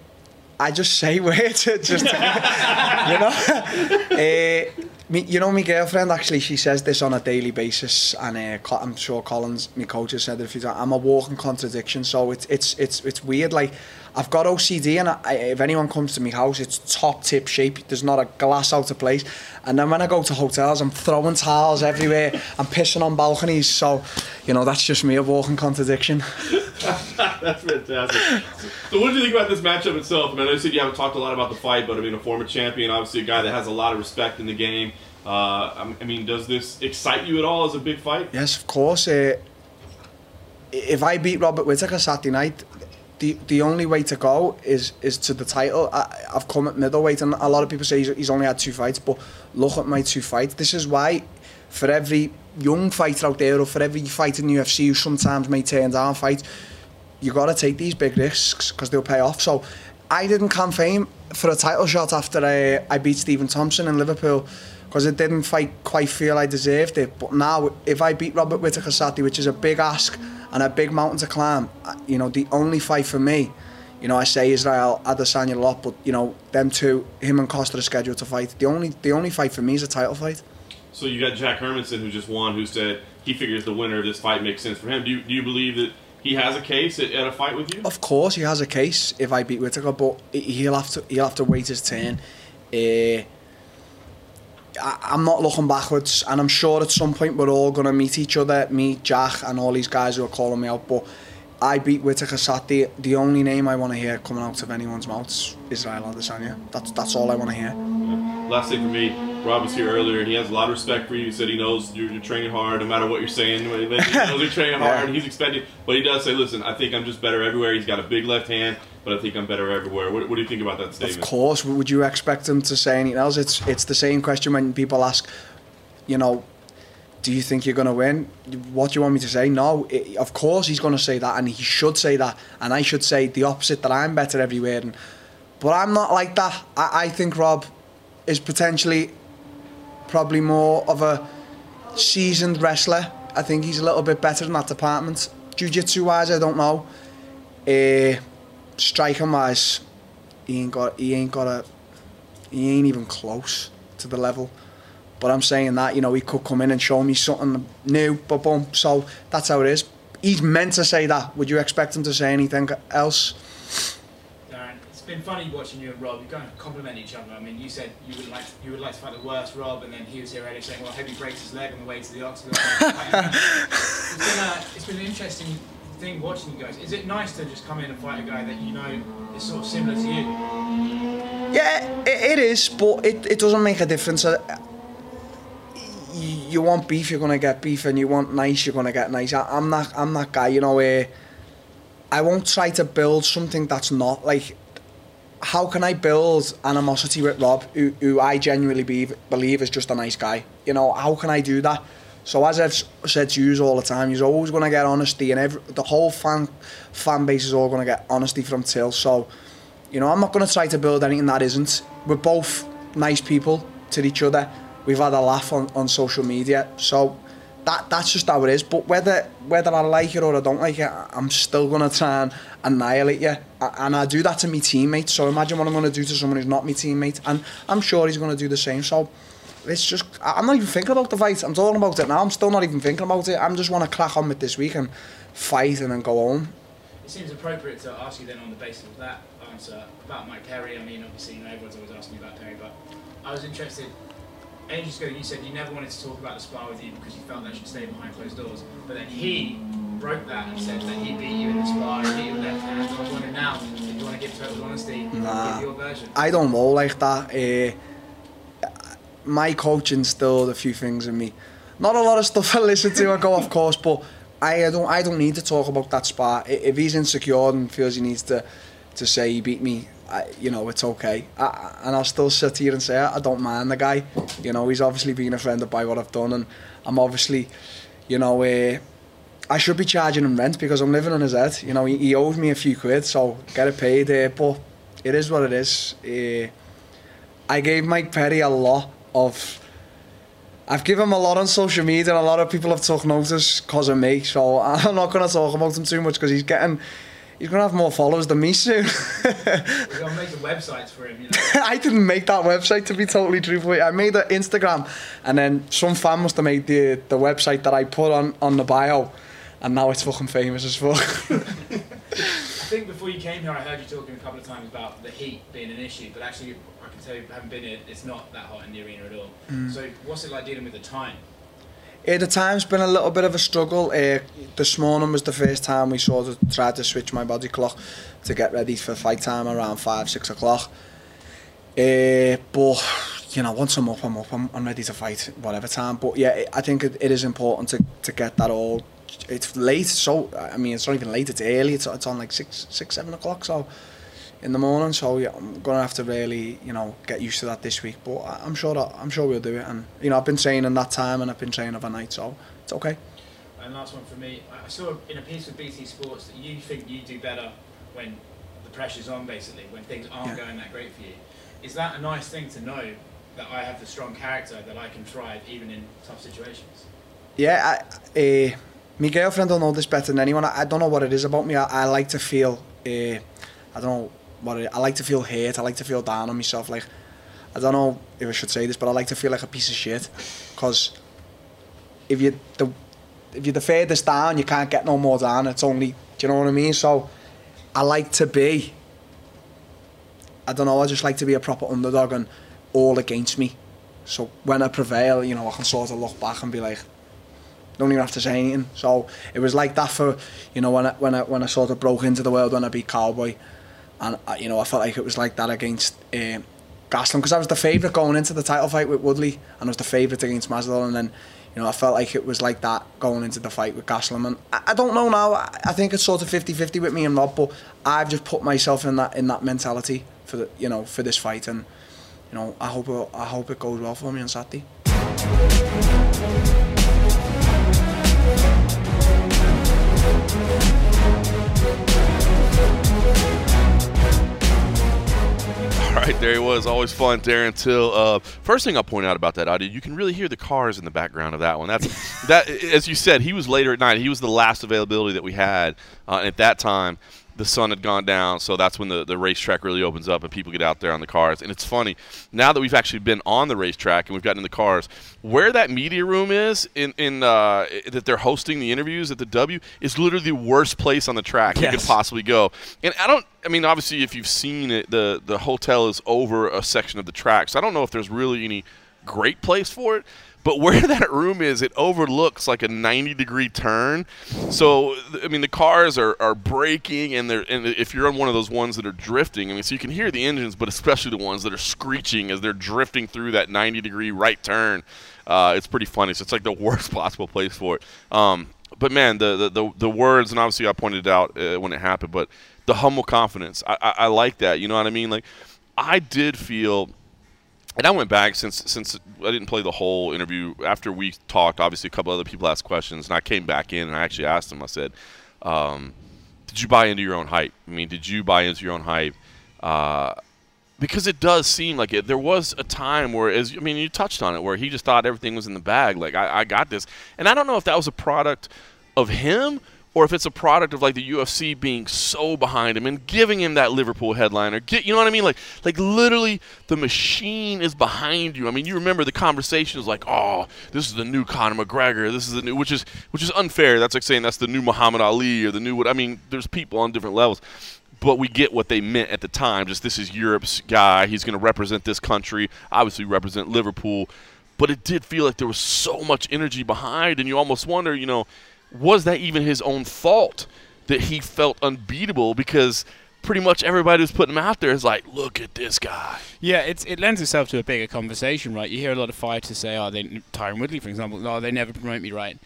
I just say it just you know. uh, me, you know, my girlfriend actually, she says this on a daily basis, and uh, I'm sure Collins, my coach, has said it a few times. I'm a walking contradiction, so it's it's it's it's weird. Like I've got OCD, and I, if anyone comes to my house, it's top tip shape. There's not a glass out of place, and then when I go to hotels, I'm throwing towels everywhere. I'm pissing on balconies, so you know that's just me a walking contradiction. That's fantastic. So, what did you think about this matchup itself? I mean, I you said you haven't talked a lot about the fight, but I mean, a former champion, obviously a guy that has a lot of respect in the game. Uh, I I mean, does this excite you at all as a big fight? Yes, of course. Uh, if I beat Robert Whittaker Saturday night, the the only way to go is is to the title. I, I've come at middleweight, and a lot of people say he's, he's, only had two fights, but look at my two fights. This is why, for every young fighter out there, or for every fighter in the UFC who sometimes may turn down fights, you got to take these big risks because they'll pay off. So, I didn't campaign for a title shot after I I beat Stephen Thompson in Liverpool. Because it didn't fight quite feel I deserved it. But now, if I beat Robert Whittaker Saturday, which is a big ask, and a big mountain to climb, uh, you know, the only fight for me, you know, I say Israel Adesanya a lot, but you know, them two, him and Costa are scheduled to fight. The only, the only fight for me is a title fight. So you got Jack Hermansson, who just won, who said he figures the winner of this fight makes sense for him. Do you, do you believe that he has a case at, at a fight with you? Of course, he has a case if I beat Whittaker, but he'll have to he'll have to wait his turn. Uh, I, I'm not looking backwards, and I'm sure at some point we're all gonna meet each other, me, Jack and all these guys who are calling me out. But I beat Saturday. The only name I want to hear coming out of anyone's mouth is Israel Adesanya. That's that's all I want to hear. Last thing for me, Rob was here earlier, and he has a lot of respect for you. He said he knows you're, you're training hard, no matter what you're saying. He knows you're training hard, Yeah. and he's expecting. But he does say, "Listen, I think I'm just better everywhere." He's got a big left hand, but I think I'm better everywhere. What, what do you think about that statement? Of course, would you expect him to say anything else? It's it's the same question when people ask, you know, do you think you're going to win? What do you want me to say? No, i of course he's going to say that, and he should say that, and I should say the opposite that I'm better everywhere. And but I'm not like that. I, I think Rob is potentially probably more of a seasoned wrestler. I think he's a little bit better in that department. Jiu-jitsu wise, I don't know. Uh, striking wise, he ain't got he ain't got a he ain't even close to the level. But I'm saying that, you know, he could come in and show me something new, but boom. So that's how it is. He's meant to say that. Would you expect him to say anything else? Darren, it's been funny watching you and Rob. You kind of compliment each other. I mean, you said you would like you would like to fight the worst Rob, and then he was here earlier saying, "Well, I hope he breaks his leg on the way to the octagon." it's been a, it's been an interesting thing watching you guys. Is it nice to just come in and fight a guy that you know is sort of similar to you? Yeah, it, it is, but it, it doesn't make a difference. Uh, you, want beef, you're gonna get beef, and you want nice, you're gonna get nice. I, I'm that I'm that guy, you know. Where I won't try to build something that's not like. How can I build animosity with Rob, who, who I genuinely believe, believe is just a nice guy? You know, how can I do that? So as I've said to you all the time, you're always going to get honesty, and every, the whole fan fan base is all going to get honesty from Till. So, you know, I'm not going to try to build anything that isn't. We're both nice people to each other. We've had a laugh on, on social media, so that that's just how it is. But whether whether I like it or I don't like it, I'm still to try and annihilate you. And I do that to my teammates. So imagine what I'm to do to someone who's not my teammate, and I'm sure he's to do the same. So it's just I'm not even thinking about the fight. I'm talking about it now. I'm still not even thinking about it. I'm just want to crack on with this week and fight and then go home. It seems appropriate to ask you then on the basis of that answer about Mike Perry. I mean, obviously, you know, everyone's always asking you about Perry, but I was interested. Ages ago, you said you never wanted to talk about the spar with you because you felt that should stay behind closed doors. But then he broke that and said that he beat you in the spar, he beat you with left hand. I was wondering now, if you want to give total honesty, Nah. give your version. I don't roll like that. Uh, my coach instilled a few things in me. Not a lot of stuff I listen to and go off course, but I, I don't I don't need to talk about that spar. If he's insecure and feels he needs to to say he beat me, I, you know it's okay. I, and I'll still sit here and say I don't mind the guy. You know he's obviously been offended by what I've done, and I'm obviously, you know. Uh, I should be charging him rent because I'm living on his head. You know, he, he owes me a few quid, so get it paid. Uh, but it is what it is. Uh, I gave Mike Perry a lot of. I've given him a lot on social media, and a lot of people have took notice because of me. So I'm not going to talk about him too much because he's getting. He's going to have more followers than me soon. We're going to make some websites for him, you know. I didn't make that website to be totally truthful. I made an Instagram, and then some fan must have made the the website that I put on on the bio, and now it's fucking famous as fuck. I think before you came here, I heard you talking a couple of times about the heat being an issue, but actually, I can tell you, having been here, it's not that hot in the arena at all. Mm. So, what's it like dealing with the time? Uh, the time's been a little bit of a struggle. Uh, this morning was the first time we sort of tried to switch my body clock to get ready for fight time around five, six o'clock. Uh, but you know, once I'm up, I'm up. I'm, I'm ready to fight whatever time. But yeah, I think it, it is important to, to get that all. It's late, so I mean, it's not even late. It's early. It's it's on like six, six, seven o'clock. So in the morning. So yeah, I'm gonna have to really, you know, get used to that this week. But I- I'm sure that I'm sure we'll do it. And you know, I've been training that time, and I've been training overnight, so it's okay. And last one for me, I saw in a piece with BT Sports that you think you do better when the pressure's on, basically, when things aren't Yeah. going that great for you. Is that a nice thing to know that I have the strong character that I can thrive even in tough situations? Yeah, I, uh, my girlfriend will know this better than anyone. I, I don't know what it is about me. I, I like to feel, uh, I don't know what I like to feel hurt, I like to feel down on myself, like, I don't know if I should say this, but I like to feel like a piece of shit, because if you the if you're the furthest down, you can't get no more down. It's only, do you know what I mean? So, I like to be, I don't know, I just like to be a proper underdog and all against me. So when I prevail, you know, I can sort of look back and be like, don't even have to say anything. So it was like that for, you know, when I, when I, when I sort of broke into the world when I beat Cowboy. And, I, you know, I felt like it was like that against um, Gastelum because I was the favourite going into the title fight with Woodley and I was the favourite against Masvidal. And then, you know, I felt like it was like that going into the fight with Gastelum. And I, I don't know now. I, I think it's sort of 50-50 with me and Rob, but I've just put myself in that in that mentality for the, you know, for this fight. And, you know, I hope it, I hope it goes well for me on Saturday. Right, there he was. Always fun, Darren Till. Uh, first thing I'll point out about that audio, you can really hear the cars in the background of that one. That's that. As you said, he was later at night. He was the last availability that we had, uh, at that time, the sun had gone down. So that's when the, the racetrack really opens up and people get out there on the cars. And it's funny now that we've actually been on the racetrack and we've gotten in the cars, where that media room is in in uh, that they're hosting the interviews at the W is literally the worst place on the track you could possibly go. And I don't. I mean, obviously, if you've seen it, the the hotel is over a section of the track, so I don't know if there's really any great place for it. But where that room is, it overlooks like a 90 degree turn. So I mean, the cars are, are braking, and they're and if you're on one of those ones that are drifting, I mean, so you can hear the engines, but especially the ones that are screeching as they're drifting through that 90 degree right turn. Uh, it's pretty funny. So it's like the worst possible place for it. Um, but man, the, the, the the words, and obviously I pointed it out uh, when it happened, but the humble confidence, I, I, I like that. You know what I mean? Like I did feel and I went back since since I didn't play the whole interview. After we talked, obviously a couple other people asked questions, and I came back in and I actually asked them. I said, um, "Did you buy into your own hype? I mean, did you buy into your own hype?" Uh, because it does seem like it. There was a time where, as I mean, you touched on it, where he just thought everything was in the bag. Like I, I got this, and I don't know if that was a product of him or if it's a product of like the UFC being so behind him and giving him that Liverpool headliner. Get, you know what I mean? Like, like literally, the machine is behind you. I mean, you remember the conversation is like, oh, this is the new Conor McGregor. This is the new, which is which is unfair. That's like saying that's the new Muhammad Ali or the new what. I mean, there's people on different levels. But we get what they meant at the time. Just this is Europe's guy. He's going to represent this country. Obviously, represent Liverpool. But it did feel like there was so much energy behind, and you almost wonder, you know, was that even his own fault that he felt unbeatable because pretty much everybody who's putting him out there is like, look at this guy. Yeah, it lends itself to a bigger conversation, right? You hear a lot of fighters say, "Oh, they Tyron Woodley, for example, oh, they never promote me right."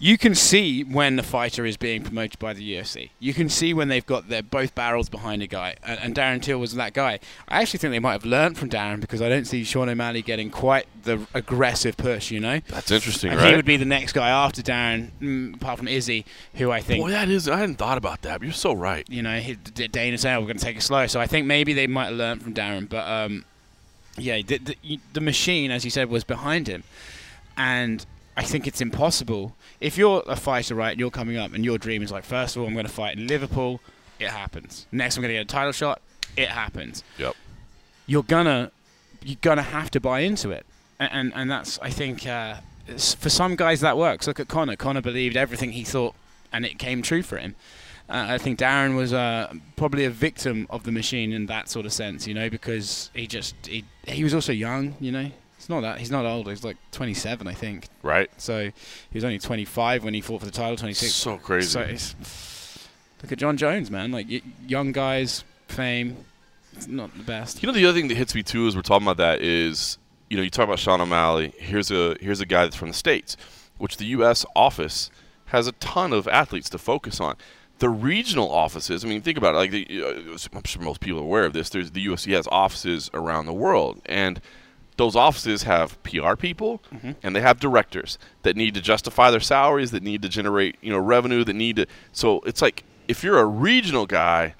You can see when the fighter is being promoted by the UFC. You can see when they've got their both barrels behind a guy, and, and, Darren Till was that guy. I actually think they might have learned from Darren because I don't see Sean O'Malley getting quite the aggressive push. You know, that's interesting. And right? he would be the next guy after Darren, mm, apart from Izzy, who I think. Boy, that is. I hadn't thought about that. You're so right. You know, he, Dana saying oh, we're going to take it slow, so I think maybe they might have learned from Darren, but um, yeah, the, the, the machine, as you said, was behind him, and I think it's impossible. If you're a fighter, right, and you're coming up and your dream is like, first of all, I'm going to fight in Liverpool, it happens. Next, I'm going to get a title shot, it happens. Yep. You're gonna, you're gonna have to buy into it, and and, and that's I think uh, for some guys that works. Look at Conor. Conor believed everything he thought, and it came true for him. Uh, I think Darren was uh, probably a victim of the machine in that sort of sense, you know, because he just he he was also young, you know, it's not that he's not old. He's like 27, I think. Right. So he was only 25 when he fought for the title. 26. So crazy. So look at Jon Jones, man. Like y- young guys, fame. It's not the best. You know, the other thing that hits me too as we're talking about that is, you know, you talk about Sean O'Malley. Here's a here's a guy that's from the states, which the U.S. office has a ton of athletes to focus on the regional offices. I mean, think about it. Like, the, uh, I'm sure most people are aware of this. There's the UFC has offices around the world, and those offices have PR people mm-hmm. and they have directors that need to justify their salaries, that need to generate you know revenue, that need to. So it's like if you're a regional guy,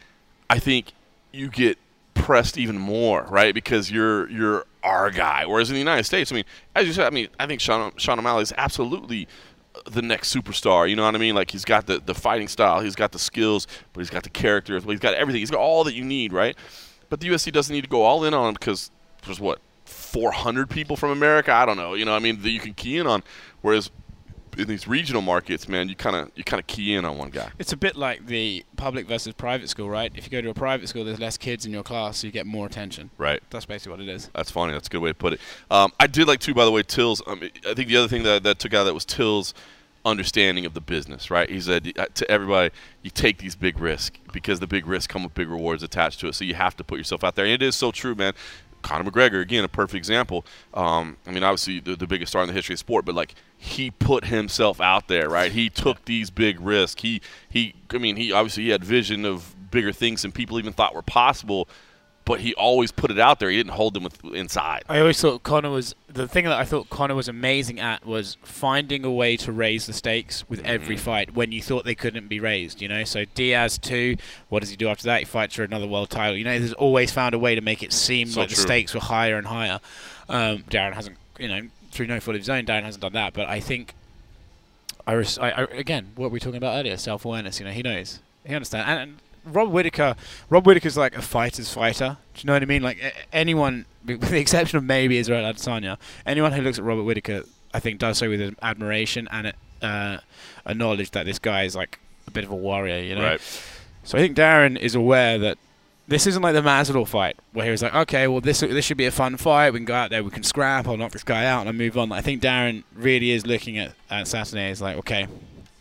I think you get pressed even more, right? Because you're you're our guy. Whereas in the United States, I mean, as you said, I mean, I think Sean Sean O'Malley is absolutely the next superstar. You know what I mean? Like he's got the the fighting style, he's got the skills, but he's got the character, he's got everything. He's got all that you need, right? But the UFC doesn't need to go all in on him because there's what 400 people from America. I don't know. You know, I mean, that you can key in on. Whereas in these regional markets, man, you kind of you kind of key in on one guy. It's a bit like the public versus private school, right? If you go to a private school, there's less kids in your class, so you get more attention. Right. That's basically what it is. That's funny. That's a good way to put it. Um, I did like too, by the way, Till's. Um, I think the other thing that that took out of that was Till's understanding of the business, right? He said uh, to everybody, you take these big risks because the big risks come with big rewards attached to it. So you have to put yourself out there. And it is so true, man. Conor McGregor, again, a perfect example. Um, I mean, obviously the, the, biggest star in the history of sport, but like he put himself out there, right? He took these big risks. He he. I mean, he obviously he had vision of bigger things than people even thought were possible but he always put it out there. He didn't hold them with, inside. I always thought Conor was the thing that I thought Conor was amazing at was finding a way to raise the stakes with mm-hmm. every fight when you thought they couldn't be raised. You know, so Diaz two. What does he do after that? He fights for another world title. You know, he's always found a way to make it seem so like true. the stakes were higher and higher. Um, Darren hasn't, you know, through no fault of his own, Darren hasn't done that. But I think, I, res- I, I again, what were we talking about earlier, self awareness. You know, he knows, he understands, and, and Rob Whittaker, Rob Whittaker's like a fighter's fighter. Do you know what I mean? Like anyone, with the exception of maybe Israel Adesanya, anyone who looks at Robert Whittaker, I think, does so with admiration and uh, a knowledge that this guy is like a bit of a warrior. You know. Right. So I think Darren is aware that This isn't like the Masvidal fight where he was like, okay, well this this should be a fun fight. We can go out there, we can scrap. I'll knock this guy out and I move on. I think Darren really is looking at, at Saturday as like, okay,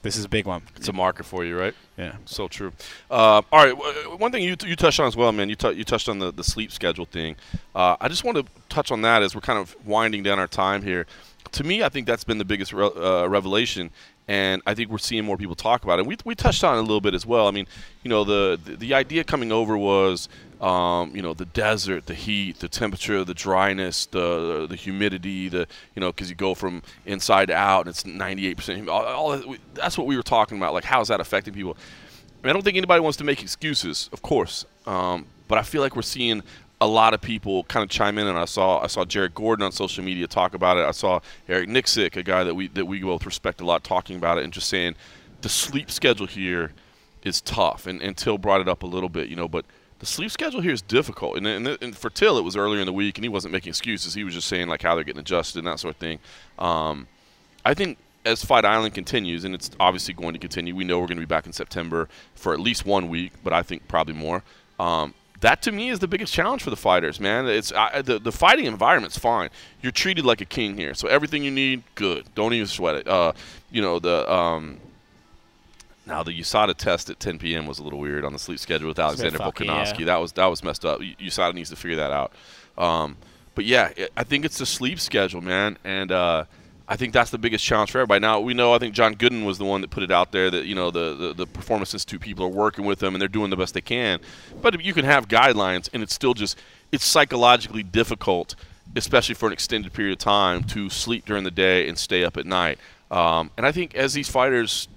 this is a big one. It's a marker for you, right? Yeah. So true. Uh, all right, one thing you, you touched on as well, man. You, t- you touched on the, the sleep schedule thing. Uh, I just want to touch on that as we're kind of winding down our time here. To me, I think that's been the biggest re- uh, revelation, and I think we're seeing more people talk about it. We, we touched on it a little bit as well. I mean, you know, the the, the idea coming over was, um, you know, the desert, the heat, the temperature, the dryness, the the humidity, the you know, because you go from inside to out and it's 98 percent. All, all that's what we were talking about. Like, how is that affecting people? I, mean, I don't think anybody wants to make excuses, of course, um, but I feel like we're seeing a lot of people kind of chime in, and I saw I saw Jared Gordon on social media talk about it. I saw Eric Nicksick, a guy that we that we both respect a lot, talking about it and just saying the sleep schedule here is tough. And, and Till brought it up a little bit, you know, but the sleep schedule here is difficult. And, and, and for Till, it was earlier in the week, and he wasn't making excuses. He was just saying like how they're getting adjusted and that sort of thing. Um, I think as Fight Island continues, and it's obviously going to continue, we know we're going to be back in September for at least one week, but I think probably more. Um, that to me is the biggest challenge for the fighters, man. It's I, the the fighting environment's fine. You're treated like a king here, so everything you need, good. Don't even sweat it. Uh, you know the um, now the USADA test at 10 p.m. was a little weird on the sleep schedule with Alexander Volkanovski. yeah. That was that was messed up. USADA needs to figure that out. Um, but yeah, it, I think it's the sleep schedule, man, and uh, I think that's the biggest challenge for everybody. Now we know I think John Gooden was the one that put it out there that you know the the, the Performance Institute people are working with them and they're doing the best they can. But you can have guidelines and it's still just it's psychologically difficult, especially for an extended period of time, to sleep during the day and stay up at night. Um, and I think as these fighters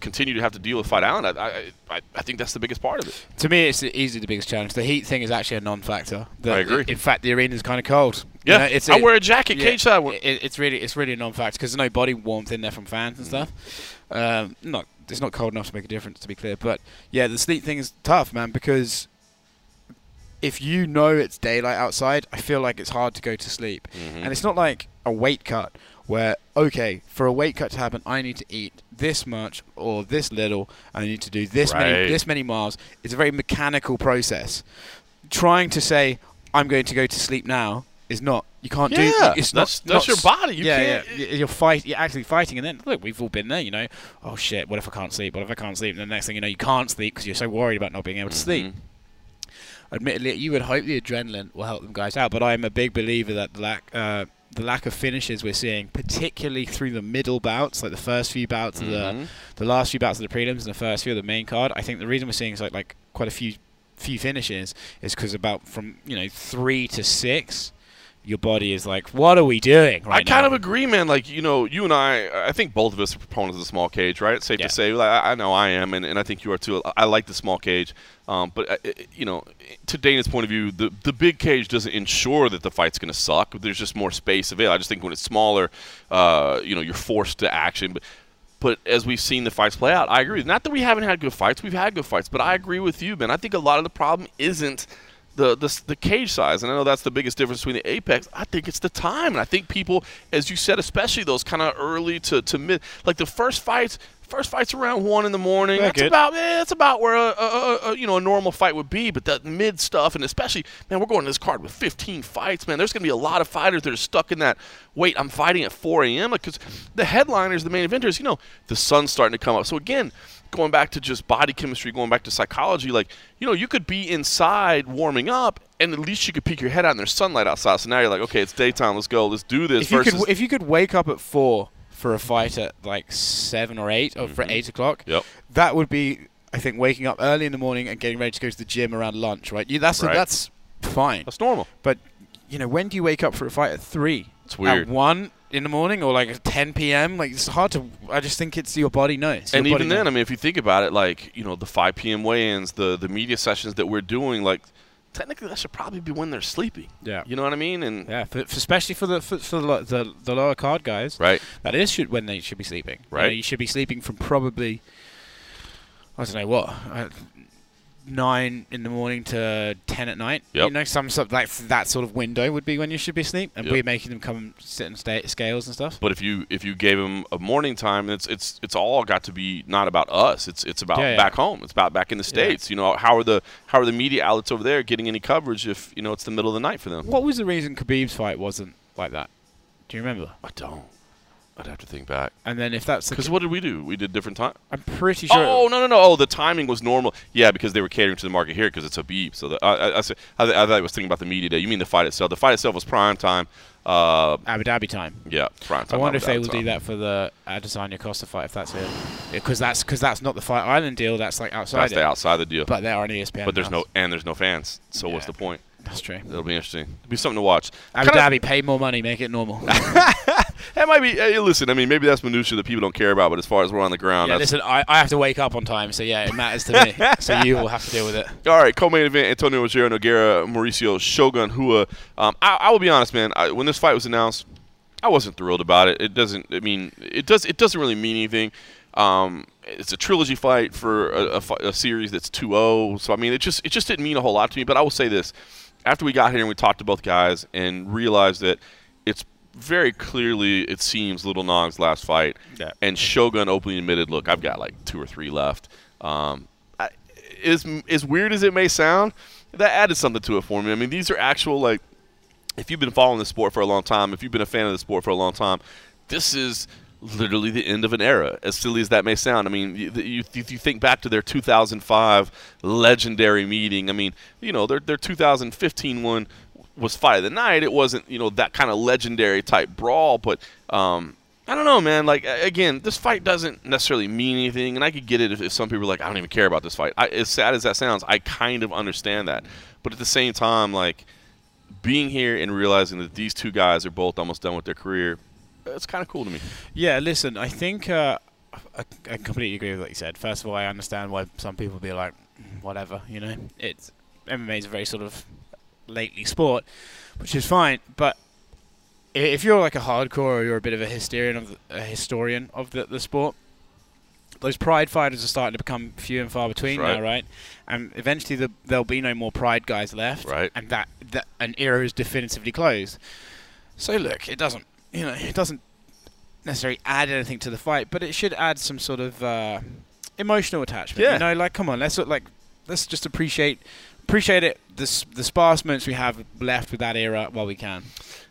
continue to have to deal with Fight Island, I, I, I, think that's the biggest part of it. To me, it's easily the biggest challenge. The heat thing is actually a non-factor. I agree. In fact, the arena's kind of cold. You Yeah, know, it's I a- wear a jacket yeah, cage side. It, it's really it's really a non-factor because there's no body warmth in there from fans and stuff. Um, not it's not cold enough to make a difference, to be clear. But yeah, the sleep thing is tough, man, because if you know it's daylight outside, I feel like it's hard to go to sleep. Mm-hmm. And it's not like a weight cut where okay, for a weight cut to happen, I need to eat this much or this little, and I need to do this Right. many this many miles. It's a very mechanical process. Trying to say I'm going to go to sleep now is not. You can't do. Yeah, It's that's- not. that's not your body. You yeah, can't yeah. you're fight. You're actually fighting, and then look, we've all been there. You know, oh shit, what if I can't sleep? What if I can't sleep? And the next thing you know, you can't sleep because you're so worried about not being able to sleep. Mm-hmm. Admittedly, you would hope the adrenaline will help them guys out, but I'm a big believer that the lack, uh, the lack of finishes we're seeing, particularly through the middle bouts, like the first few bouts of Mhm. the, the last few bouts of the prelims and the first few of the main card. I think the reason we're seeing is like like quite a few few finishes is because about from you know three to six, your body is like, what are we doing right I kind now? of agree, man. Like you know, you and I, I think both of us are proponents of the small cage, right? It's safe Yeah. to say. Like, I know I am, and, and I think you are too. I like the small cage, um, but uh, you know, to Dana's point of view, the the big cage doesn't ensure that the fight's going to suck. There's just more space available. I just think when it's smaller, uh, you know, you're forced to action, but. But as we've seen the fights play out, I agree. Not that we haven't had good fights, we've had good fights, but I agree with you, man. I think a lot of the problem isn't the, the the cage size, and I know that's the biggest difference between the apex. I think it's the time, and I think people, as you said, especially those kind of early to, to mid, like the first fights. First fights around one in the morning. That's good. about eh, that's about where a, a, a, a you know a normal fight would be. But that mid stuff, and especially man, we're going to this card with 15 fights. Man, there's going to be a lot of fighters that are stuck in that. Wait, I'm fighting at 4 a.m. Because the headliners, the main eventers, you know, the sun's starting to come up. So again, going back to just body chemistry, going back to psychology, like, you know, you could be inside warming up and at least you could peek your head out and there's sunlight outside. So now you're like, okay, it's daytime, let's go, let's do this. if you could if you could wake up at four for a fight at like seven or eight or for mm-hmm. eight o'clock, Yep. that would be I think waking up early in the morning and getting ready to go to the gym around lunch, right? You, that's Right. that's fine. that's normal. But you know, when do you wake up for a fight at three? It's weird. At one in the morning or like 10 p.m. Like it's hard to. I just think it's your body knows. and Your body even then, I mean, if you think about it, like, you know, the 5 p.m. weigh-ins, the, the media sessions that we're doing, like, technically that should probably be when they're sleeping. yeah, You know what I mean? And yeah, for, for especially for the for, for the, the the lower card guys, Right. that is should when they should be sleeping. You know, Right. You, should be sleeping from probably I don't know what. I, nine in the morning to ten at night. Yep. You know, some sort of, like that sort of window would be when you should be asleep, and Yep. we're making them come sit and stay at scales and stuff. But if you if you gave them a morning time, it's it's it's all got to be not about us. It's it's about Yeah, yeah. back home. It's about back in the states. You know how are the how are the media outlets over there getting any coverage if you know it's the middle of the night for them? What was the reason Khabib's fight wasn't like that? Do you remember? I don't. I'd have to think back. And then if that's the Because ca- what did we do? We did different time. I'm pretty sure. Oh no no no! Oh, the timing was normal. Yeah, because they were catering to the market here because it's Khabib. So the, I, I, I, I, thought I was thinking about the media day. You mean the fight itself? The fight itself was prime time. Uh, Abu Dhabi time. yeah, prime time. I time. wonder if they Abu will Dhabi do that for the Adesanya Costa fight if that's it, because that's because that's not the Fight Island deal. That's like outside. That's it. the outside the deal. But, they're on ESPN. But there's no and there's no fans. So what's the point? That's true. It'll be interesting. It'll be something to watch. Abu Dhabi, pay more money, make it normal. That might be. Hey, listen, I mean, maybe that's minutia that people don't care about, but as far as we're on the ground, yeah, listen, I, I have to wake up on time, so yeah, it matters to me. so you will have to deal with it. All right, co-main event: Antonio Rogerio Nogueira, Mauricio Shogun Rua. Um, I, I will be honest, man. I, when this fight was announced, I wasn't thrilled about it. It doesn't. I mean, it does. It doesn't really mean anything. Um, it's a trilogy fight for a, a, a series that's 2-0. So I mean, it just it just didn't mean a whole lot to me. But I will say this: after we got here and we talked to both guys and realized that it's very clearly it seems Little Nog's last fight, Yeah. and Shogun openly admitted, "Look, I've got like two or three left." Um, I, as as weird as it may sound, that added something to it for me. I mean, these are actual like if you've been following the sport for a long time, if you've been a fan of the sport for a long time, this is literally the end of an era. As silly as that may sound, I mean, you, you, you think back to their 2005 legendary meeting. I mean, you know, their their 2015 one was fight of the night. It wasn't, you know, that kind of legendary type brawl, but um, I don't know, man. Like again, this fight doesn't necessarily mean anything, and I could get it if, if some people are like, I don't even care about this fight. I, as sad as that sounds, I kind of understand that, but at the same time, like being here and realizing that these two guys are both almost done with their career, it's kind of cool to me. Yeah, listen, I think uh, I, I completely agree with what you said. First of all, I understand why some people be like, "Mm, whatever, you know. It's MMA is a very sort of lately sport, which is fine. But if you're like a hardcore or you're a bit of a historian of the, a historian of the, the sport, those pride fighters are starting to become few and far between right. now, right? And eventually the, there'll be no more pride guys left, Right. And that, that an era is definitively closed. So look, it doesn't, you know, it doesn't necessarily add anything to the fight, but it should add some sort of uh, emotional attachment. Yeah. You know, like come on, let's like let's just appreciate appreciate it the the sparse moments we have left with that era while we can.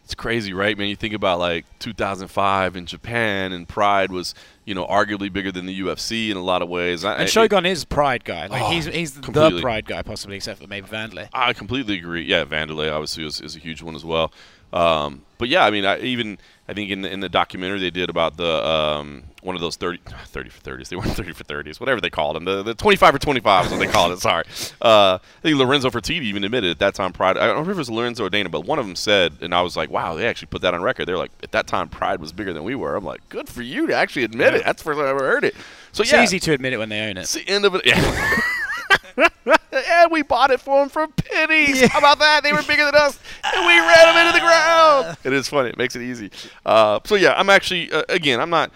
It's crazy, right, man? You think about like 2005 in Japan, and Pride was, you know, arguably bigger than the UFC in a lot of ways. I, And Shogun is pride guy. Like Oh, he's he's the pride guy possibly, except for maybe Wanderlei. I completely agree. Yeah, Wanderlei obviously is, is a huge one as well. Um, but yeah, I mean, I, even I think in the, in the documentary they did about the um, one of those 30, 30 for 30s. They weren't 30 for 30s, whatever they called them. The, the 25 for 25 is what they called it. Sorry. Uh, I think Lorenzo Fertitti even admitted at that time Pride. I don't remember if it was Lorenzo or Dana, but one of them said, and I was like, wow, they actually put that on record. They're like, at that time, Pride was bigger than we were. I'm like, good for you to actually admit it. That's the first time I ever heard it. So It's yeah, easy to admit it when they own it's it. the end of it. Yeah. and we bought it for them for pennies. How about that? They were bigger than us, and we ran them into the ground. It is funny. It makes it easy. Uh, so yeah, I'm actually uh, again, I'm not.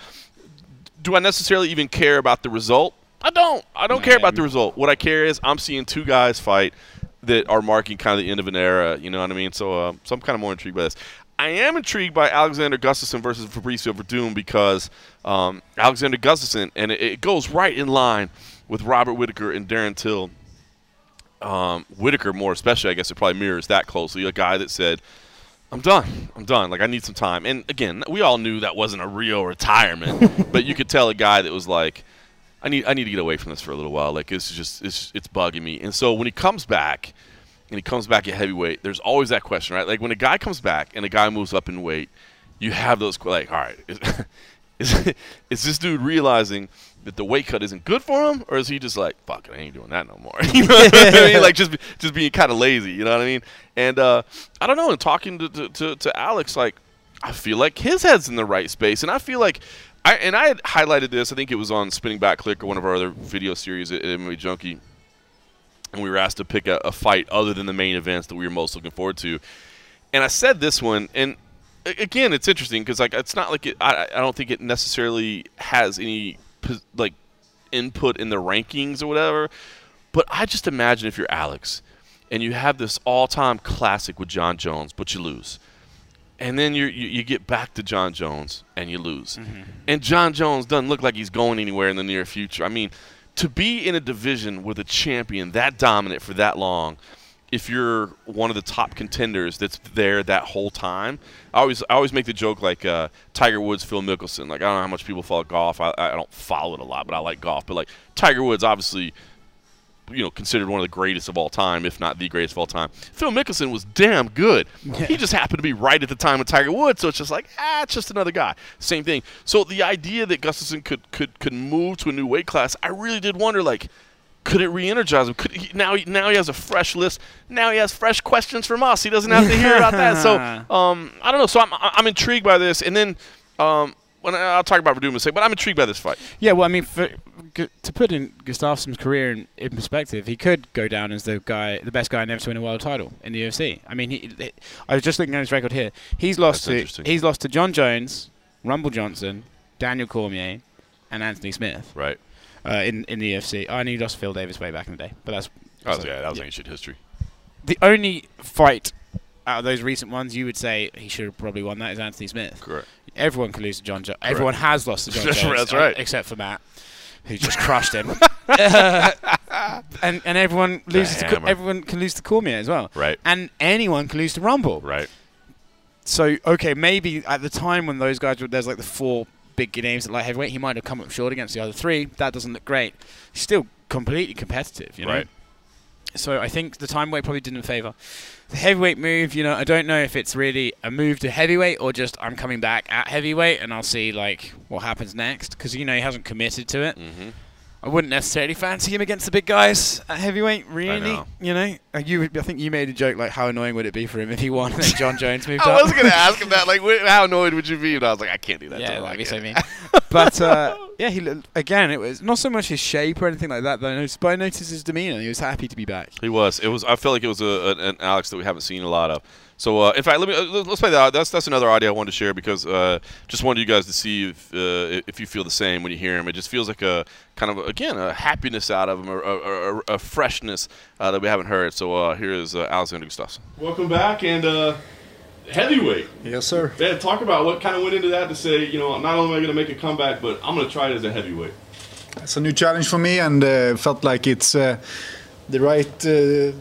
Do I necessarily even care about the result? I don't. I don't care about the result. What I care is I'm seeing two guys fight that are marking kind of the end of an era. You know what I mean? So, uh, so I'm kind of more intrigued by this. I am intrigued by Alexander Gustafsson versus Fabricio Werdum because um, Alexander Gustafsson, and it, it goes right in line with Robert Whittaker and Darren Till. Um, Whittaker, more especially, I guess it probably mirrors that closely. A guy that said, I'm done. I'm done. Like I need some time. And again, we all knew that wasn't a real retirement, but you could tell a guy that was like, I need I need to get away from this for a little while. Like it's just it's it's bugging me. And so when he comes back, and he comes back at heavyweight, there's always that question, right? Like when a guy comes back and a guy moves up in weight, you have those like, all right, is, is, is this dude realizing that the weight cut isn't good for him, or is he just like, fuck it, I ain't doing that no more? you know I mean? Like just just being kind of lazy, you know what I mean? And uh, I don't know. And talking to, to, to, to Alex, like I feel like his head's in the right space, and I feel like. I, and I had highlighted this. I think it was on Spinning Back Clique or one of our other video series at, at MMA Junkie and we were asked to pick a, a fight other than the main events that we were most looking forward to. And I said this one, and again, it's interesting because like it's not like it, I, I don't think it necessarily has any like input in the rankings or whatever. But I just imagine if you're Alex and you have this all-time classic with Jon Jones, but you lose. And then you you get back to Jon Jones and you lose. Mm-hmm. And Jon Jones doesn't look like he's going anywhere in the near future. I mean, to be in a division with a champion that dominant for that long, if you're one of the top contenders that's there that whole time, I always I always make the joke like uh, Tiger Woods, Phil Mickelson. Like I don't know how much people follow golf. I, I don't follow it a lot, but I like golf. But like Tiger Woods, obviously, you know, considered one of the greatest of all time, if not the greatest of all time. Phil Mickelson was damn good. He just happened to be right at the time of Tiger Woods, so it's just like ah, it's just another guy. Same thing. So the idea that Gustafsson could could could move to a new weight class, I really did wonder like could it re-energize him? Could he, now? He, now he has a fresh list. Now he has fresh questions from us. He doesn't have to hear about that. So um, I don't know. So I'm I'm intrigued by this. And then um, when I, I'll talk about Werdum in a second, but I'm intrigued by this fight. Yeah, well, I mean, for, to put in Gustafsson's career in, in perspective, he could go down as the guy, the best guy never to win a world title in the UFC. I mean, he, he- I was just looking at his record here. He's lost That's to he's lost to Jon Jones, Rumble Johnson, Daniel Cormier, and Anthony Smith Right. Uh, in in the UFC. I knew lost Phil Davis way back in the day, but that's Oh, so- yeah, that was ancient history. the only fight out of those recent ones you would say he should have probably won that is Anthony Smith. Correct. Everyone can lose to Jon Jones. Everyone has lost to John Jones. that's uh, right. Except for Matt, who just crushed him. and and everyone loses to Co- everyone can lose to Cormier as well. Right. And anyone can lose to Rumble. Right. So okay, maybe at the time when those guys were there's like the four big names at light heavyweight, he might have come up short against the other three. That doesn't look great. He's still completely competitive, you know. Right. So I think the time weight probably didn't favour. The heavyweight move, you know, I don't know if it's really a move to heavyweight or just I'm coming back at heavyweight and I'll see like what happens next because you know he hasn't committed to it. Mm-hmm. I wouldn't necessarily fancy him against the big guys at heavyweight, really. know. You know, Uh, you. I think you made a joke like, how annoying would it be for him if he won and then Jon Jones moved up. I up? was going to ask him that. Like, how annoyed would you be? And I was like, I can't do that. yeah, him. that'd I be so mean. but uh, yeah, he looked- again, it was not so much his shape or anything like that. Though I noticed, but I noticed his demeanor. He was happy to be back. He was. It was. I felt like it was a, an, an Alex that we haven't seen a lot of. So, uh, in fact, let me uh, let's play that. That's that's another audio I wanted to share because uh, just wanted you guys to see if uh, if you feel the same when you hear him. It just feels like a kind of again a happiness out of him, or a, a, a freshness uh, that we haven't heard. So uh, here is uh, Alexander Gustafsson. Welcome back and uh, heavyweight. Yes, sir. Man, talk about what kind of went into that to say, you know, not only am I going to make a comeback, but I'm going to try it as a heavyweight. It's a new challenge for me, and uh, felt like it's uh, the right uh,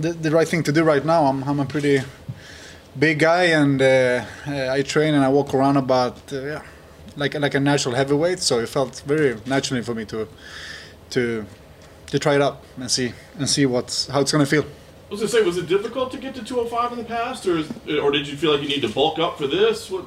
the, the right thing to do right now. I'm I'm a pretty big guy, and uh, uh, I train and I walk around about uh, yeah, like like a natural heavyweight. So it felt very naturally for me to to to try it out and see and see what's how it's gonna feel. I was going to say, was it difficult to get to 205 in the past, or is, or did you feel like you need to bulk up for this? What,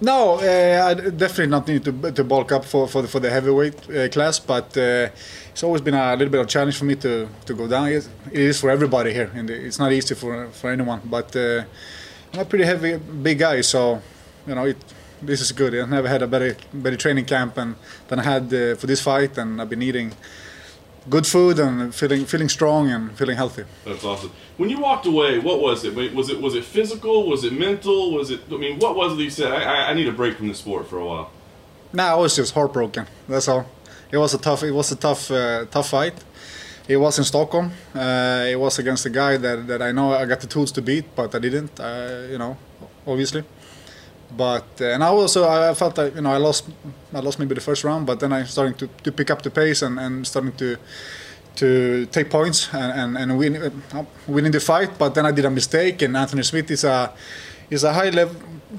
No, uh, I definitely not need to to bulk up for for the, for the heavyweight uh, class, but uh, it's always been a little bit of a challenge for me to, to go down. It is for everybody here, and it's not easy for for anyone. But uh, I'm a pretty heavy, big guy, so you know it, this is good. I've never had a better better training camp and, than I had uh, for this fight, and I've been eating good food and feeling feeling strong and feeling healthy. that's awesome. When you walked away, what was it? Was it was it physical? Was it mental? Was it? I mean, what was it you said? I, I, need a break from the sport for a while. Nah, I was just heartbroken. That's all. It was a tough. It was a tough, uh, tough fight. It was in Stockholm. Uh, it was against a guy that, that I know I got the tools to beat, but I didn't. Uh, you know, obviously. But uh, and I also I felt that you know I lost I lost maybe the first round, but then I starting to, to pick up the pace and, and starting to to take points and and, and win uh, winning the fight. But then I did a mistake, and Anthony Smith is a is a high level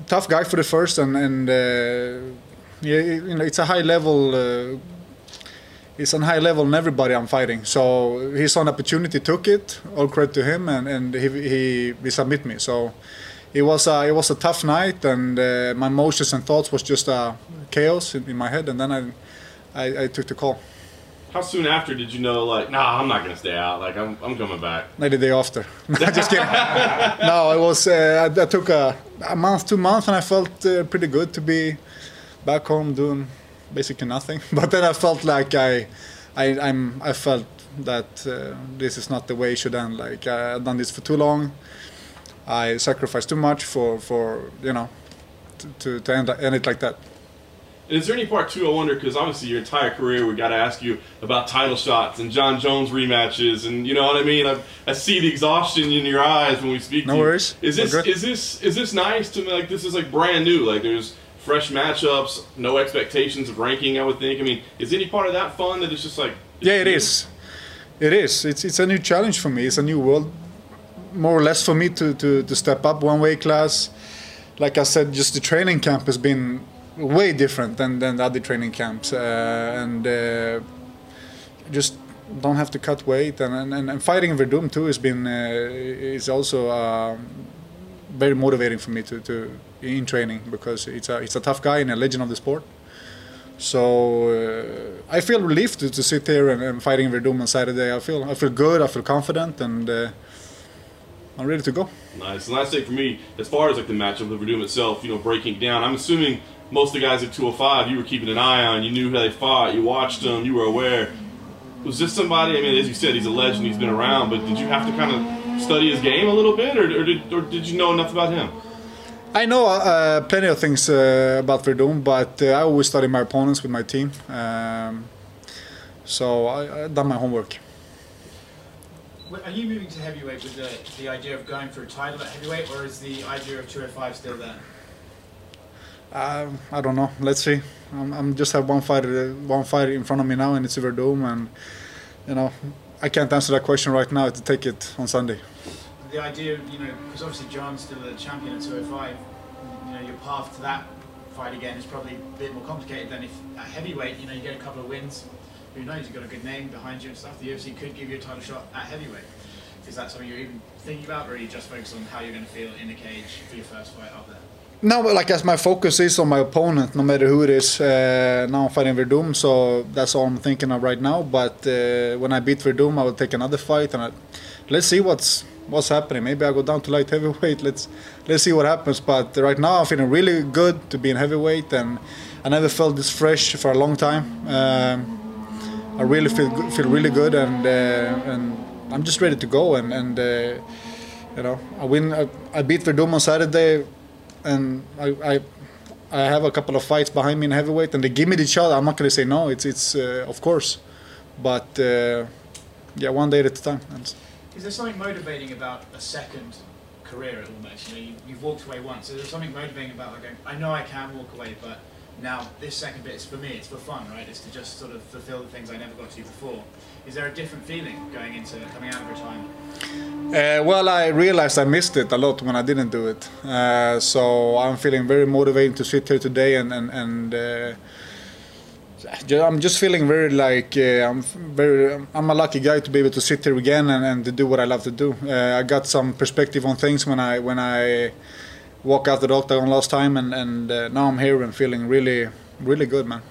tough guy for the first and and. Uh, yeah, you know, it's a high level. It's on high level in everybody I'm fighting. So he saw an opportunity, took it. All credit to him, and, and he, he he submit me. So it was a it was a tough night, and uh, my emotions and thoughts was just uh, chaos in, in my head. And then I, I I took the call. How soon after did you know, like, nah, I'm not going to stay out. Like, I'm, I'm coming back. Like the day after. I just kidding. no, it was. Uh, I, I took a, a month, two months, and I felt uh, pretty good to be back home doing basically nothing. But then I felt like I, I, I'm, I felt that uh, this is not the way it should end. Like uh, I've done this for too long. I sacrificed too much for, for you know, to, to, to end, end it like that. And is there any part two? I wonder because obviously your entire career, we got to ask you about title shots and Jon Jones rematches, and you know what I mean. I, I see the exhaustion in your eyes when we speak. No to you. worries. Is this is this is this nice to me? Like this is like brand new. Like there's fresh matchups, no expectations of ranking. I would think. I mean, is any part of that fun that it's just like? Yeah, it is. It is. It's it's a new challenge for me. It's a new world, more or less for me to to, to step up one weight class. Like I said, just the training camp has been way different than than the other training camps, uh, and uh, just don't have to cut weight. And and, and fighting Werdum too has been uh, is also um, very motivating for me to, to in training because it's a it's a tough guy and a legend of the sport. So uh, I feel relieved to, to sit here and, and fighting Werdum on Saturday. I feel I feel good. I feel confident, and uh, I'm ready to go. Nice. And last thing for me, as far as like the matchup of Werdum itself, you know, breaking down. I'm assuming most of the guys at 205 you were keeping an eye on. You knew how they fought. You watched them. You were aware. Was this somebody? I mean, as you said, he's a legend. He's been around. But did you have to kind of study his game a little bit, or, or did or did you know enough about him? I know uh, plenty of things uh, about Werdum, but uh, I always study my opponents with my team. Um, so I, I've done my homework. Are you moving to heavyweight with the, the idea of going for a title at heavyweight, or is the idea of 205 still there? Um, I don't know. Let's see. I'm, I'm just have one fight, uh, one fight in front of me now, and it's Werdum, and you know, I can't answer that question right now. To take it on Sunday. The idea, you know, because obviously John's still the champion at 205, you know, your path to that fight again is probably a bit more complicated than if at heavyweight, you know, you get a couple of wins. Who knows? You've got a good name behind you and stuff. The UFC could give you a title shot at heavyweight. Is that something you're even thinking about, or are you just focused on how you're going to feel in the cage for your first fight up there? No, but like as my focus is on my opponent, no matter who it is. Uh, now I'm fighting Werdum, so that's all I'm thinking of right now. But uh, when I beat Werdum, I will take another fight, and I, let's see what's what's happening. Maybe I go down to light heavyweight. Let's let's see what happens. But right now I'm feeling really good to be in heavyweight, and I never felt this fresh for a long time. Um, I really feel good- feel really good, and uh, and I'm just ready to go. And and uh, you know, I win. I, I beat Werdum on Saturday and I, I I have a couple of fights behind me in heavyweight, and they give me the shot. I'm not gonna say no. It's it's uh, of course, but uh, yeah, one day at a time. Is there something motivating about a second career almost? You know, you, you've walked away once. Is there something motivating about like, I know I can walk away, but now this second bit is for me. It's for fun, right? It's to just sort of fulfill the things I never got to before. Is there a different feeling going into coming out of retirement? uh, well, I realized I missed it a lot when I didn't do it. Uh, so I'm feeling very motivated to sit here today, and and and. Uh, I'm just feeling very like uh, I'm very I'm a lucky guy to be able to sit here again and, and to do what I love to do. Uh, I got some perspective on things when I when I walk out the octagon last time, and and uh, now I'm here and feeling really really good, man.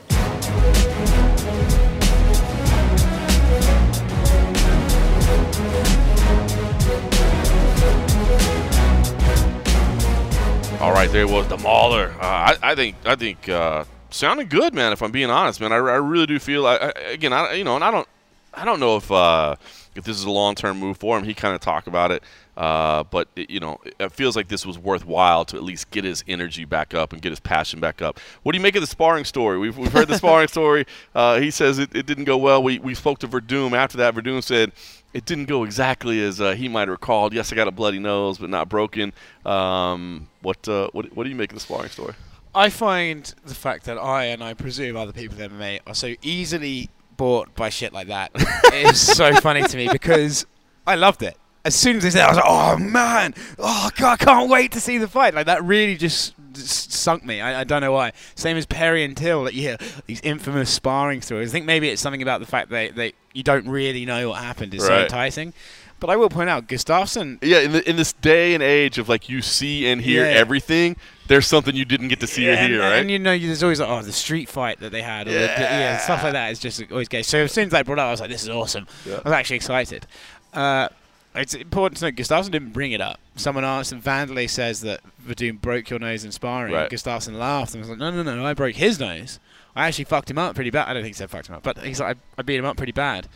All right, there was the Mauler. Uh, I, I think I think uh, sounding good, man. If I'm being honest, man, I, I really do feel. I, I, again, I you know, and I don't I don't know if uh, if this is a long term move for him. He kind of talked about it, uh, but it, you know, it feels like this was worthwhile to at least get his energy back up and get his passion back up. What do you make of the sparring story? We've, we've heard the sparring story. Uh, he says it, it didn't go well. We we spoke to Werdum after that. Werdum said it didn't go exactly as uh, he might have recalled. Yes, I got a bloody nose, but not broken. Um, what, uh, what what do you make of the sparring story? I find the fact that I and I presume other people in MMA are so easily bought by shit like that is so funny to me because I loved it. As soon as they said, it, I was like, "Oh man, oh god, I can't wait to see the fight!" Like that really just, just sunk me. I, I don't know why. Same as Perry and Till, that you hear these infamous sparring stories. I think maybe it's something about the fact that they you don't really know what happened is so Right. enticing. But I will point out, Gustafsson Yeah, in, the, in this day and age of like you see and hear Yeah. everything, there's something you didn't get to see or and, hear, right? And you know, there's always like, oh, the street fight that they had, or the, yeah, stuff like that is just always gay. So as soon as they brought it up, I was like, this is awesome. Yeah. I was actually excited. Uh, it's important to note Gustafsson didn't bring it up. Someone asked, and Wanderlei says that Werdum broke your nose in sparring. Right. Gustafsson laughed and was like, no, no, no, I broke his nose. I actually fucked him up pretty bad. I don't think he said fucked him up, but he's like, I, I beat him up pretty bad.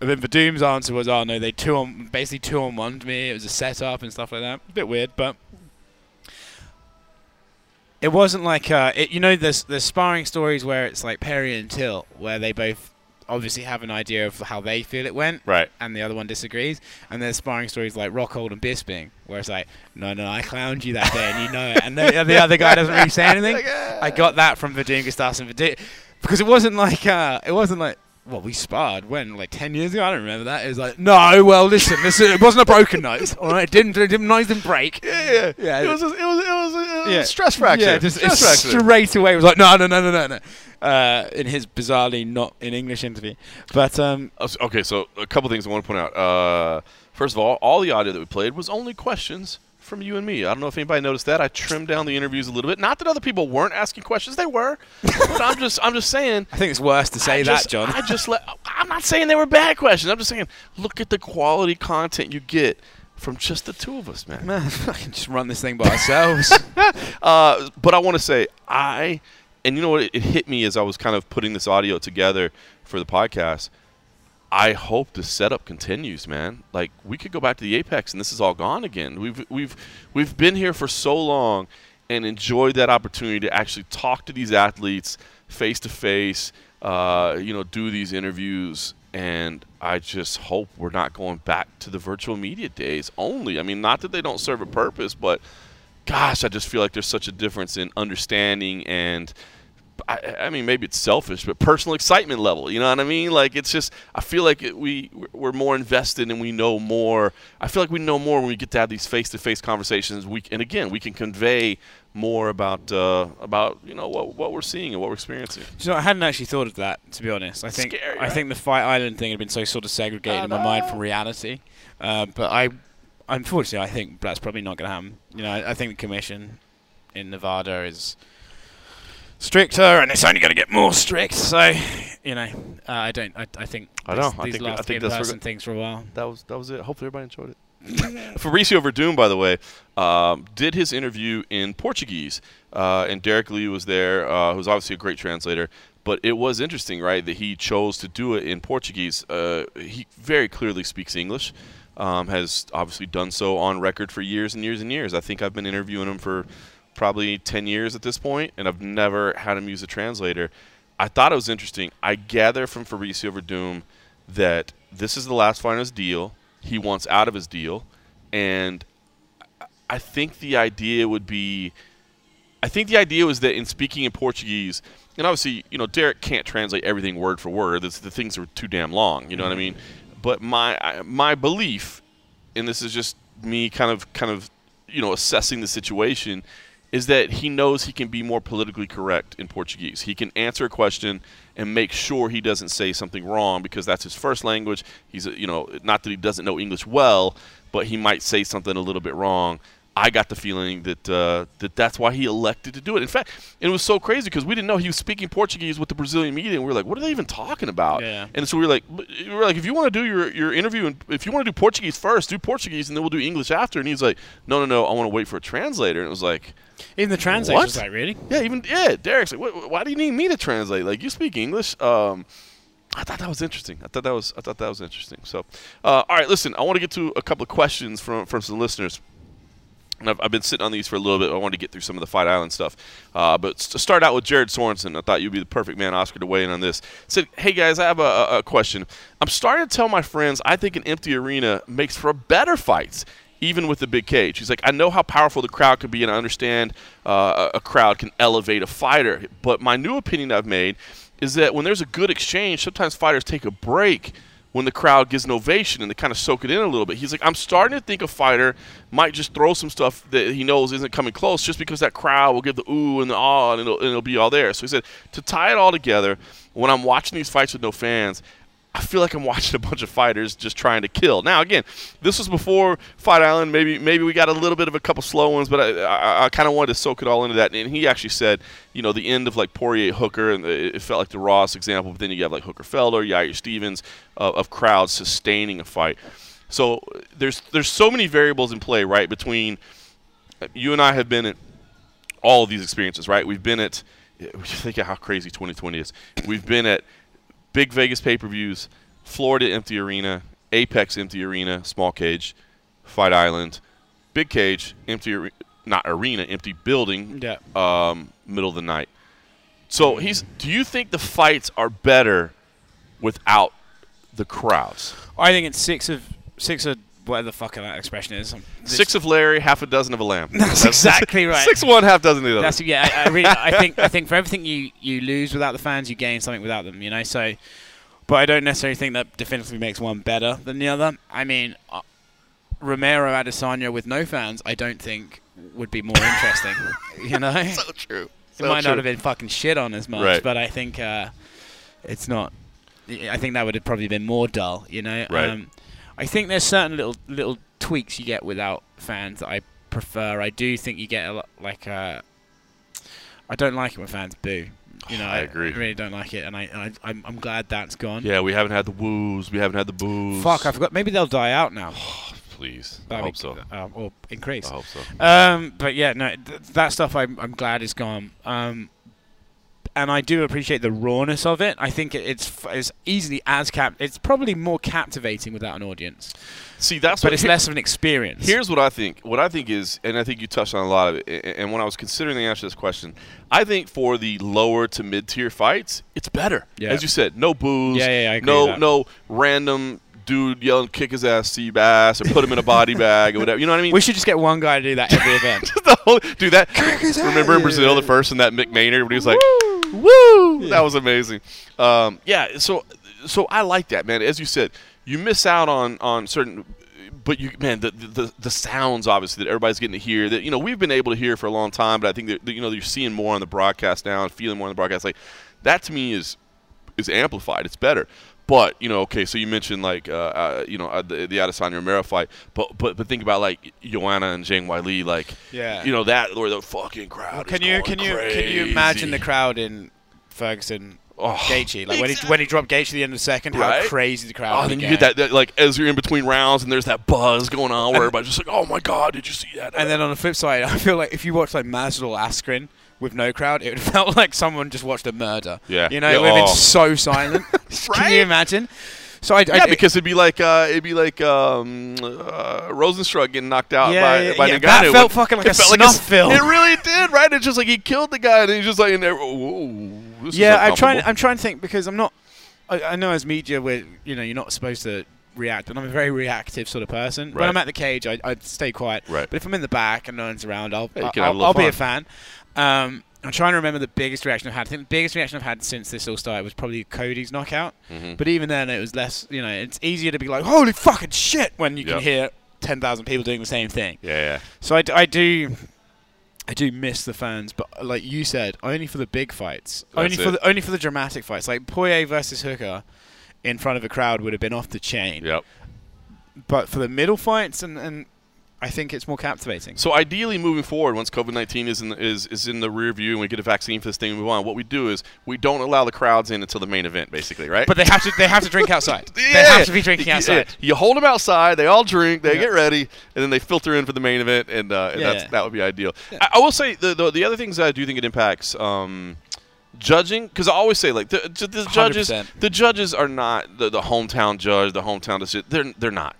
And then Werdum's answer was, oh no, they two on basically two on one to me. It was a setup and stuff like that. A bit weird, but It wasn't like uh, it, you know, there's there's sparring stories where it's like Perry and Till, where they both obviously have an idea of how they feel it went, Right. and the other one disagrees. And there's sparring stories like Rockhold and Bisping, where it's like, no, no, I clowned you that day, and you know it, and the, the other guy doesn't really say anything. I got that from Werdum Gustas and Werdum because it wasn't like uh, it wasn't like. Well, we sparred when, like ten years ago. I don't remember that. It was like, no. Well, listen, this it wasn't a broken nose. All right, it didn't, it didn't, nose didn't break. Yeah, yeah, Yeah. It was, a, it was, it was, a, Yeah. a stress fracture. Yeah, just stress fracture. straight away. It was like, no, no, no, no, no, no. Uh, in his bizarrely not in English interview, but um, Uh, Okay, so a couple things I want to point out. Uh, first of all, all the audio that we played was only questions from you and me. I don't know if anybody noticed that. I trimmed down the interviews a little bit. Not that other people weren't asking questions; they were. but I'm just, I'm just saying. I think it's worse to say I that, just- John. I just let. I'm not saying they were bad questions. I'm just saying, look at the quality content you get from just the two of us, man. Man, can just run this thing by ourselves. Uh, but I want to say I, and you know what? It, it hit me as I was kind of putting this audio together for the podcast. I hope the setup continues, man. Like we could go back to the apex, and this is all gone again. We've we've we've been here for so long, and enjoyed that opportunity to actually talk to these athletes face to face. You know, do these interviews, and I just hope we're not going back to the virtual media days only. I mean, not that they don't serve a purpose, but gosh, I just feel like there's such a difference in understanding and. I, I mean, maybe it's selfish, but personal excitement level. You know what I mean? Like it's just, I feel like it, we we're more invested and we know more. I feel like we know more when we get to have these face-to-face conversations. We and again, we can convey more about uh, about you know what what we're seeing and what we're experiencing. You know, I hadn't actually thought of that, to be honest. I think Scary, I think the Fight Island thing had been so sort of segregated in my mind from reality. Uh, but I, unfortunately, I think that's probably not going to happen. You know, I, I think the commission in Nevada is stricter, and it's only going to get more strict. So, you know, uh, I don't. I, I think I know. these, I these think- last I think in that's things for a while. That was that was it. Hopefully, everybody enjoyed it. Fabricio Werdum, by the way, um, did his interview in Portuguese, uh, and Derek Lee was there, uh, who's obviously a great translator. But it was interesting, right, that he chose to do it in Portuguese. Uh, he very clearly speaks English, um, has obviously done so on record for years and years and years. I think I've been interviewing him for probably 10 years at this point, and I've never had him use a translator. I thought it was interesting. I gather from Fabricio Werdum that this is the last his deal. He wants out of his deal, and I think the idea would be, I think the idea was that in speaking in Portuguese, and obviously, you know, Derek can't translate everything word for word. That's, the things are too damn long. You know what I mean? But my my belief, and this is just me kind of kind of you know assessing the situation, is that he knows he can be more politically correct in Portuguese. He can answer a question and make sure he doesn't say something wrong because that's his first language. He's you know not that he doesn't know English well, but he might say something a little bit wrong. I got the feeling that uh, that that's why he elected to do it. In fact, it was so crazy because we didn't know he was speaking Portuguese with the Brazilian media, and we were like, "What are they even talking about?" Yeah. And so we were like, we were like, if you want to do your, your interview, and if you want to do Portuguese first, do Portuguese, and then we'll do English after. And he's like, no, no, no, I want to wait for a translator. And it was like, Even the translator was like, really? yeah, even yeah, Derek's like, why do you need me to translate? Like, you speak English. Um, I thought that was interesting. I thought that was I thought that was interesting. So, uh, all right, listen, I want to get to a couple of questions from from some listeners. I've, I've been sitting on these for a little bit. I wanted to get through some of the Fight Island stuff. Uh, but to start out with Jared Sorensen, I thought you'd be the perfect man, Oscar, to weigh in on this. Said, hey guys, I have a, a, question. I'm starting to tell my friends I think an empty arena makes for better fights, even with the big cage. He's like, I know how powerful the crowd can be, and I understand uh, a crowd can elevate a fighter. But my new opinion I've made is that when there's a good exchange, sometimes fighters take a break when the crowd gives an ovation and they kind of soak it in a little bit. He's like, I'm starting to think a fighter might just throw some stuff that he knows isn't coming close just because that crowd will give the ooh and the ah and it'll, and it'll be all there. So he said, to tie it all together, when I'm watching these fights with no fans, I feel like I'm watching a bunch of fighters just trying to kill. Now, again, this was before Fight Island. Maybe maybe we got a little bit of a couple slow ones, but I, I, I kind of wanted to soak it all into that. And he actually said, you know, the end of like Poirier Hooker, and it felt like the Ross example. But then you have like Hooker Felder, Yair Stevens, uh, of crowds sustaining a fight. So there's there's so many variables in play, right? Between you and I have been at all of these experiences, right? We've been at think of how crazy 2020 is. We've been at big Vegas pay-per-views, Florida empty arena, Apex empty arena, small cage, Fight Island, big cage, empty not arena, empty building, Yeah. um, middle of the night. So he's. Do you think the fights are better without the crowds? I think it's six of six of whatever the fuck that expression is. Six of Larry, half a dozen of a lamb. That's exactly right. Six of one, half dozen of the other. That's yeah. I, I really, I think, I think for everything you you lose without the fans, you gain something without them. You know, so. But I don't necessarily think that definitively makes one better than the other. I mean, uh, Romero Adesanya with no fans, I don't think would be more interesting. you know, it so true. So might true. not have been fucking shit on as much, Right. but I think uh, it's not. I think that would have probably been more dull. You know, Right. um, I think there's certain little little tweaks you get without fans that I prefer. I do think you get a lot like. Uh, I don't like it when fans boo. You know, I agree. I really don't like it, and I, I I'm, I'm glad that's gone. Yeah, we haven't had the woos. We haven't had the boos. Fuck, I forgot. Maybe they'll die out now. Please. I hope so. uh, or increase. I hope so. Um, but yeah, no, th- that stuff I'm, I'm glad is gone. Um, and I do appreciate the rawness of it. I think it's it's easily as cap. It's probably more captivating without an audience, See, that's but what it's here- less of an experience. Here's what I think. What I think is, and I think you touched on a lot of it. And when I was considering the answer to this question, I think for the lower to mid tier fights, it's better. Yeah. As you said, no booze. Yeah, yeah, yeah, I agree no, no random dude yelling "kick his ass, sea bass" or put him in a body bag or whatever. You know what I mean? we should just get one guy to do that every event. the whole, do that. Remember in Brazil, the first and that Mick Maynard, when he was like, "Woo!" woo!" That was amazing. Um, yeah, so so I like that, man. As you said, you miss out on on certain, but you man, the the, the sounds obviously that everybody's getting to hear that you know we've been able to hear for a long time, but I think that, that, you know you're seeing more on the broadcast now and feeling more on the broadcast. Like that to me is is amplified. It's better. But you know, okay, so you mentioned like uh, uh, you know uh, the, the Adesanya Romero fight, but but but think about like Joanna and Zhang Weili, like Yeah. you know that or the fucking crowd. can is you going can you can you imagine the crowd in Ferguson? Oh, Gaethje, like when he when he dropped Gaethje at the end of the second, Right? how crazy the crowd! Oh, then you get that, that like as you're in between rounds and there's that buzz going on where everybody's just like, oh my god, did you see that? And then on the flip side, I feel like if you watch like Masvidal Askren with no crowd, it would have felt like someone just watched a murder. Yeah. you know, Yeah, it would have oh. been so silent. Can you imagine? So I, I yeah, because it'd be like uh, it'd be like um, uh, Rozenstruik getting knocked out Yeah, by yeah, by yeah, Ngannou. that felt fucking like it a felt snuff s- film. It really did, right? It's just like he killed the guy, and he's just like, in there, whoa, this is yeah, I'm trying. I'm trying to think because I'm not. I, I know as media, we're you know you're not supposed to react, and I'm a very reactive sort of person. Right. When I'm at the cage, I I stay quiet. Right. But if I'm in the back and no one's around, I'll Yeah, you can have a I'll, I'll be a fan. Um, I'm trying to remember the biggest reaction I've had. I think the biggest reaction I've had since this all started was probably Cody's knockout. Mhm. But even then, it was less. You know, it's easier to be like, "Holy fucking shit!" when you can Yep. hear ten thousand people doing the same thing. Yeah, yeah. So I, d- I do, I do miss the fans, but uh, like you said, only for the big fights, only That's for it. the only for the dramatic fights. Like Poirier versus Hooker, in front of a crowd would have been off the chain. Yep. But for the middle fights, and, and I think it's more captivating. So ideally, moving forward, once COVID nineteen is in the, is is in the rear view and we get a vaccine for this thing and we move on, what we do is we don't allow the crowds in until the main event, basically, right? But they have to they have to drink outside. They have to be drinking Yeah. outside. You hold them outside, they all drink, they Yeah. get ready, and then they filter in for the main event, and, uh, and Yeah. that's, that would be ideal. I, I will say the, the the other things that I do think it impacts. Um, Judging, because I always say like the, the judges, 100%. the judges are not the, the hometown judge, the hometown decision. They're they're not,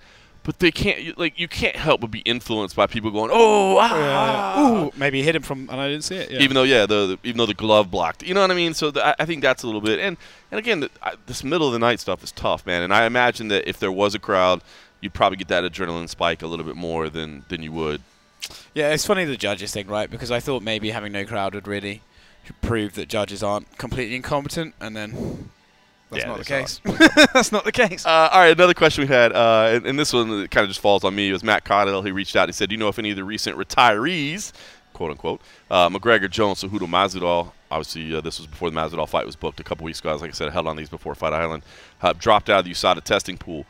but they can't you- like you can't help but be influenced by people going, oh, ah, Ooh, maybe hit him from, and I didn't see it. Yeah. even though yeah, the, the even though the glove blocked, you know what I mean. So the, I, I think that's a little bit, and and again, the, I, this middle of the night stuff is tough, man. And I imagine that if there was a crowd, you'd probably get that adrenaline spike a little bit more than than you would. Yeah, it's funny the judges thing, right? Because I thought maybe having no crowd would really prove that judges aren't completely incompetent, and then that's Yeah, not the case. that's not the case. Uh, all right, another question we had, uh, and, and this one kind of just falls on me. It was Matt Cottle. He reached out. And he said, "Do you know if any of the recent retirees, quote unquote, uh, McGregor, Jones, Cejudo, Masvidal, obviously uh, this was before the Masvidal fight was booked a couple weeks ago. As like I said, I held on these before Fight Island, uh, dropped out of the USADA testing pool."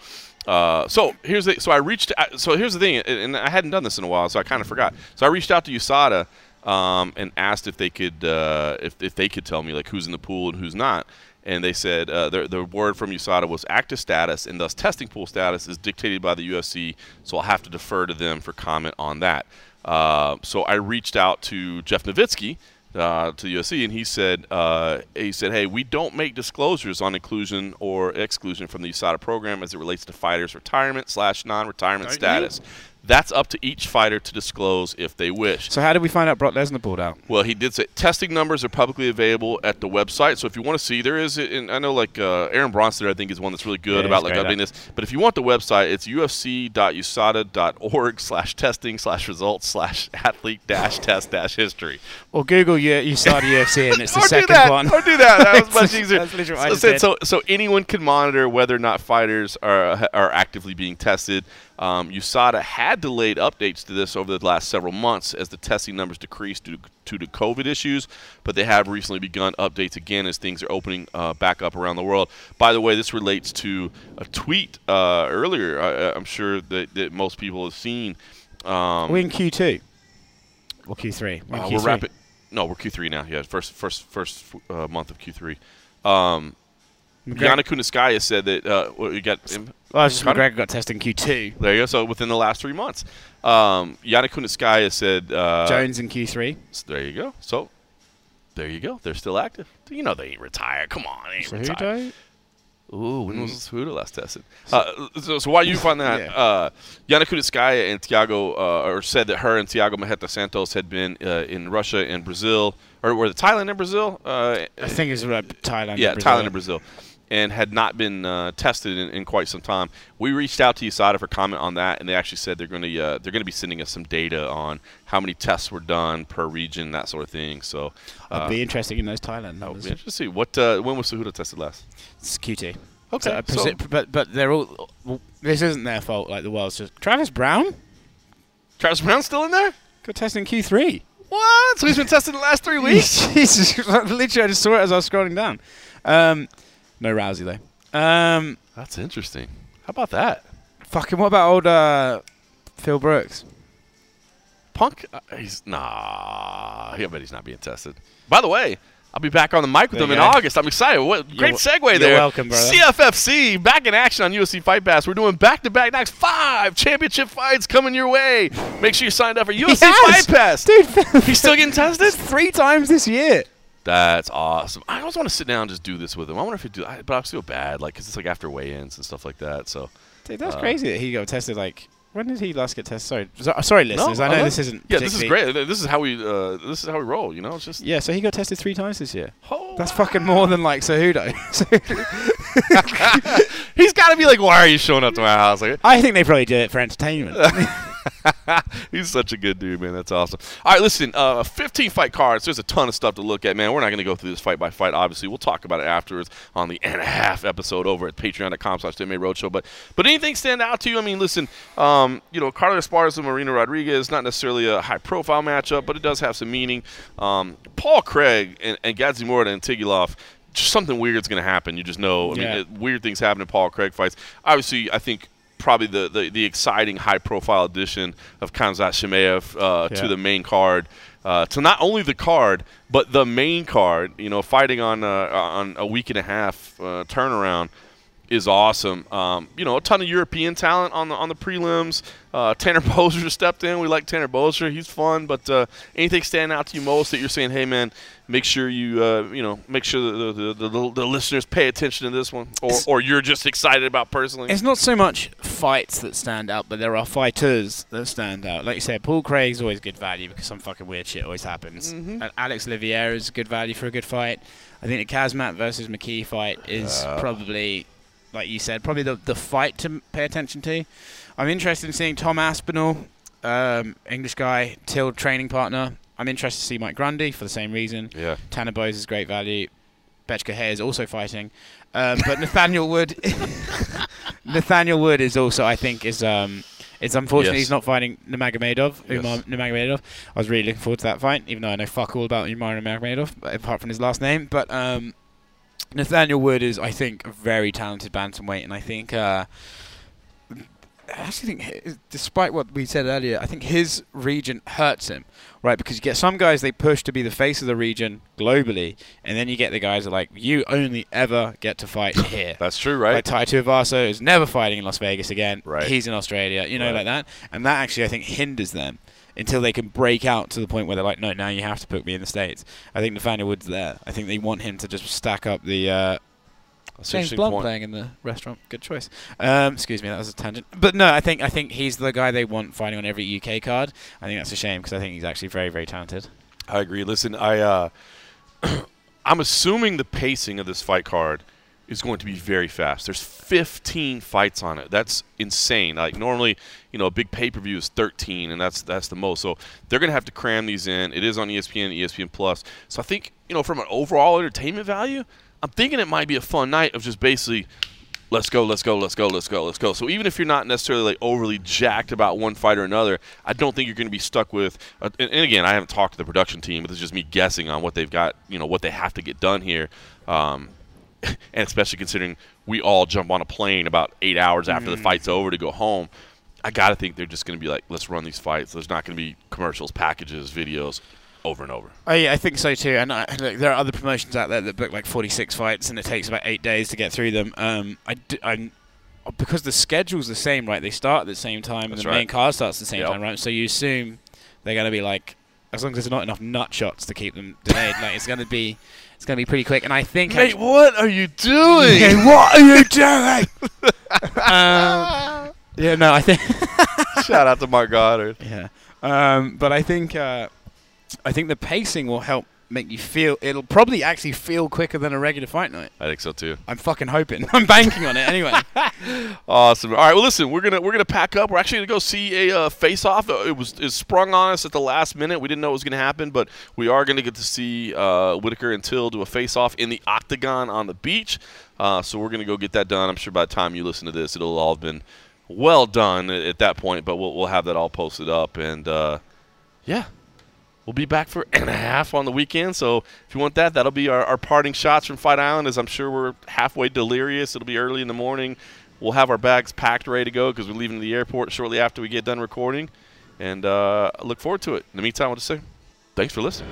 Uh, so here's the, so I reached uh, so here's the thing, and- and I hadn't done this in a while, so I kind of forgot. So I reached out to USADA um, and asked if they could uh, if if they could tell me like who's in the pool and who's not. And they said uh, the, the word from USADA was active status, and thus testing pool status is dictated by the UFC. So I'll have to defer to them for comment on that. Uh, so I reached out to Jeff Novitzky, uh, to the UFC, and he said uh, he said, "Hey, we don't make disclosures on inclusion or exclusion from the USADA program as it relates to fighters' retirement slash non-retirement status. That's up to each fighter to disclose if they wish. So how did we find out Brock Lesnar pulled out? Well, he did say testing numbers are publicly available at the website. So if you want to see, there is. And I know like uh, Aaron Bronson, I think is one that's really good Yeah, about like updating this. But if you want the website, it's ufc.usada.org slash testing slash results slash athlete dash test dash history. Or Google you you started UFC and it's the second that. one. Or do that. That was much easier. That's literally what I so, just so, so, so anyone can monitor whether or not fighters are are actively being tested. Um, USADA had delayed updates to this over the last several months as the testing numbers decreased due to, COVID issues, but they have recently begun updates again as things are opening uh, back up around the world. By the way, this relates to a tweet uh, earlier. I, I'm sure that, that most people have seen. Um, We're in Q2. Or Q3. We're in uh, Q3. we're rapid. No, we're Q3 now. Yeah, first first first uh, month of Q3. Um, McGregor, Yana Kunitskaya said that uh, what, you got him. Well, it's just? McGregor got tested in Q2. There you go. So within the last three months, um, Yana Kunitskaya said. Uh, Jones in Q3. s- There you go. So there you go. They're still active. You know they ain't retired. Come on, they ain't retired. Cejudo? Ooh, when was Cejudo last tested? Uh, so, so why you find that Yeah. uh, Yana Kunitskaya and Tiago, uh, or said that her and Tiago Marreta Santos had been uh, in Russia and Brazil, or were it Thailand and Brazil? Uh, I think it's uh, Thailand. yeah, and Brazil. Thailand and Brazil, and had not been uh, tested in, in quite some time. We reached out to USADA for comment on that, and they actually said they're going to uh, they're going to be sending us some data on how many tests were done per region, that sort of thing. So, uh, I'd be interesting in those Thailand that numbers. be interesting to see what uh, when was Cejudo tested last. It's Q2. Okay, So, I so- but but they're all. Well, this isn't their fault. Like the world's just Travis Browne Travis Browne's still in there. got tested in Q3. What? So he's been tested the last three weeks. Jesus, literally, I just saw it as I was scrolling down. Um, no Rousey though. Um, That's interesting. How about that? fucking what about old uh, Phil Brooks? Punk? Uh, he's nah. I bet he's not being tested. By the way, I'll be back on the mic with There him in go. August. I'm excited. What great segue you're there. welcome, brother. CFFC back in action on UFC Fight Pass. We're doing back-to-back next five championship fights coming your way. Make sure you signed up for UFC has! Fight Pass. Dude, He's still getting tested. three times this year. That's awesome. I always want to sit down and just do this with him. I wonder if he do, I, but I feel bad, like, cause it's like after weigh-ins and stuff like that. So Dude, that's Uh, crazy that he got tested. Like, when did he last get tested? Sorry, so, sorry, listeners. I know this isn't. Yeah, this is great. This is how we. Uh, this is how we roll. You know, it's just. Yeah, so he got tested three times this year. Oh, That's fucking more than like Cejudo. He's got to be like, why are you showing up to my house? Like, I think they probably did it for entertainment. He's such a good dude, man. That's awesome. All right, listen, uh, 15 fight cards. There's a ton of stuff to look at, man. We're not going to go through this fight by fight, obviously. We'll talk about it afterwards on the and a half episode over at patreon.com slash MMA Roadshow. But, but anything stand out to you? I mean, listen, um, you know, Carlos Esparza and Marina Rodriguez, not necessarily a high profile matchup, but it does have some meaning. Um, Paul Craig and, and Gadzhimurad Antigulov, just something weird's going to happen. You just know. I mean, Yeah. it, weird things happen in Paul Craig fights. Obviously, I think probably the, the, the exciting high profile addition of Khamzat Chimaev uh, to the main card. Uh, to not only the card, but the main card, you know, fighting on uh, on a week and a half uh, turnaround is awesome. Um, you know, a ton of European talent on the on the prelims. Uh, Tanner Bozier stepped in. We like Tanner Boser. He's fun. But uh, anything stand out to you most that you're saying, hey man, make sure you uh, you know make sure the the, the, the the listeners pay attention to this one, or It's- or you're just excited about personally. It's not so much fights that stand out, but there are fighters that stand out. Like you said, Paul Craig's always good value because some fucking weird shit always happens. Mm-hmm. And Alex Oliveira is good value for a good fight. I think the Kazmat versus McKee fight is Uh. probably, like you said, probably the, the fight to pay attention to. I'm interested in seeing Tom Aspinall, um, English guy, Till training partner. I'm interested to see Mike Grundy for the same reason. yeah. Tanner Boser is great value. Betchka Hay is also fighting, um, but Nathaniel Wood, Nathaniel Wood is also I think is um, it's unfortunate Yes. he's not fighting Nurmagomedov. Yes. Umar Nurmagomedov. I was really looking forward to that fight, even though I know fuck all about Umar Nurmagomedov, but apart from his last name. But um, Nathaniel Wood is I think a very talented bantamweight, and I think. Uh, I actually think, despite what we said earlier, I think his region hurts him, right? Because you get some guys they push to be the face of the region globally, and then you get the guys that are like, you only ever get to fight here. That's true, right? Like Tai Tuivasa is never fighting in Las Vegas again. Right. He's in Australia, you know, Right. like that. And that actually, I think, hinders them until they can break out to the point where they're like, no, now you have to put me in the States. I think Nathaniel Wood's there. I think they want him to just stack up the uh, That's James Blunt point. playing in the restaurant. Good choice. Um, excuse me, that was a tangent. But no, I think I think he's the guy they want fighting on every UK card. I think that's a shame because I think he's actually very very talented. I agree. Listen, I uh, I'm assuming the pacing of this fight card is going to be very fast. There's 15 fights on it. That's insane. Like normally, you know, a big pay-per-view is 13 and that's that's the most. So they're going to have to cram these in. It is on ESPN, ESPN Plus. So I think, you know, from an overall entertainment value, I'm thinking it might be a fun night of just basically let's go, let's go, let's go, let's go, let's go. So even if you're not necessarily like overly jacked about one fight or another, I don't think you're going to be stuck with. Uh, and, and again, I haven't talked to the production team, but it's just me guessing on what they've got, you know, what they have to get done here. Um, and especially considering we all jump on a plane about eight hours after the fight's over to go home. I got to think they're just going to be like, let's run these fights. There's not going to be commercials, packages, videos over and over. Oh yeah, I think so too. And I, look, there are other promotions out there that book like 46 fights, and it takes about eight days to get through them. Um, I, d- I'm because the schedule's the same, right? They start at the same time, and the right. main card starts at the same Yep. time, right? So you assume they're going to be like, as long as there's not enough nut shots to keep them delayed, like it's going to be, it's going to be pretty quick. And I think, Mate, what are you doing? what are you doing? um, yeah, no, I think. Shout out to Marc Goddard. Yeah, um, but I think uh, I think the pacing will help make you feel. It'll probably actually feel quicker than a regular fight night. I think so too. I'm fucking hoping. I'm banking on it anyway. Awesome. All right. Well, listen, we're gonna we're gonna pack up. We're actually gonna go see a uh, face off. It was it sprung on us at the last minute. We didn't know it was gonna happen, but we are gonna get to see uh, Whittaker and Till do a face off in the octagon on the beach. Uh, so we're gonna go get that done. I'm sure by the time you listen to this, it'll all have been well done at, at that point. But we'll we'll have that all posted up, and uh, yeah. We'll be back for and a half on the weekend. So if you want that, that'll be our, our parting shots from Fight Island. As I'm sure we're halfway delirious. It'll be early in the morning. We'll have our bags packed, ready to go because we're leaving the airport shortly after we get done recording. And uh, look forward to it. In the meantime, I'll just say thanks for listening.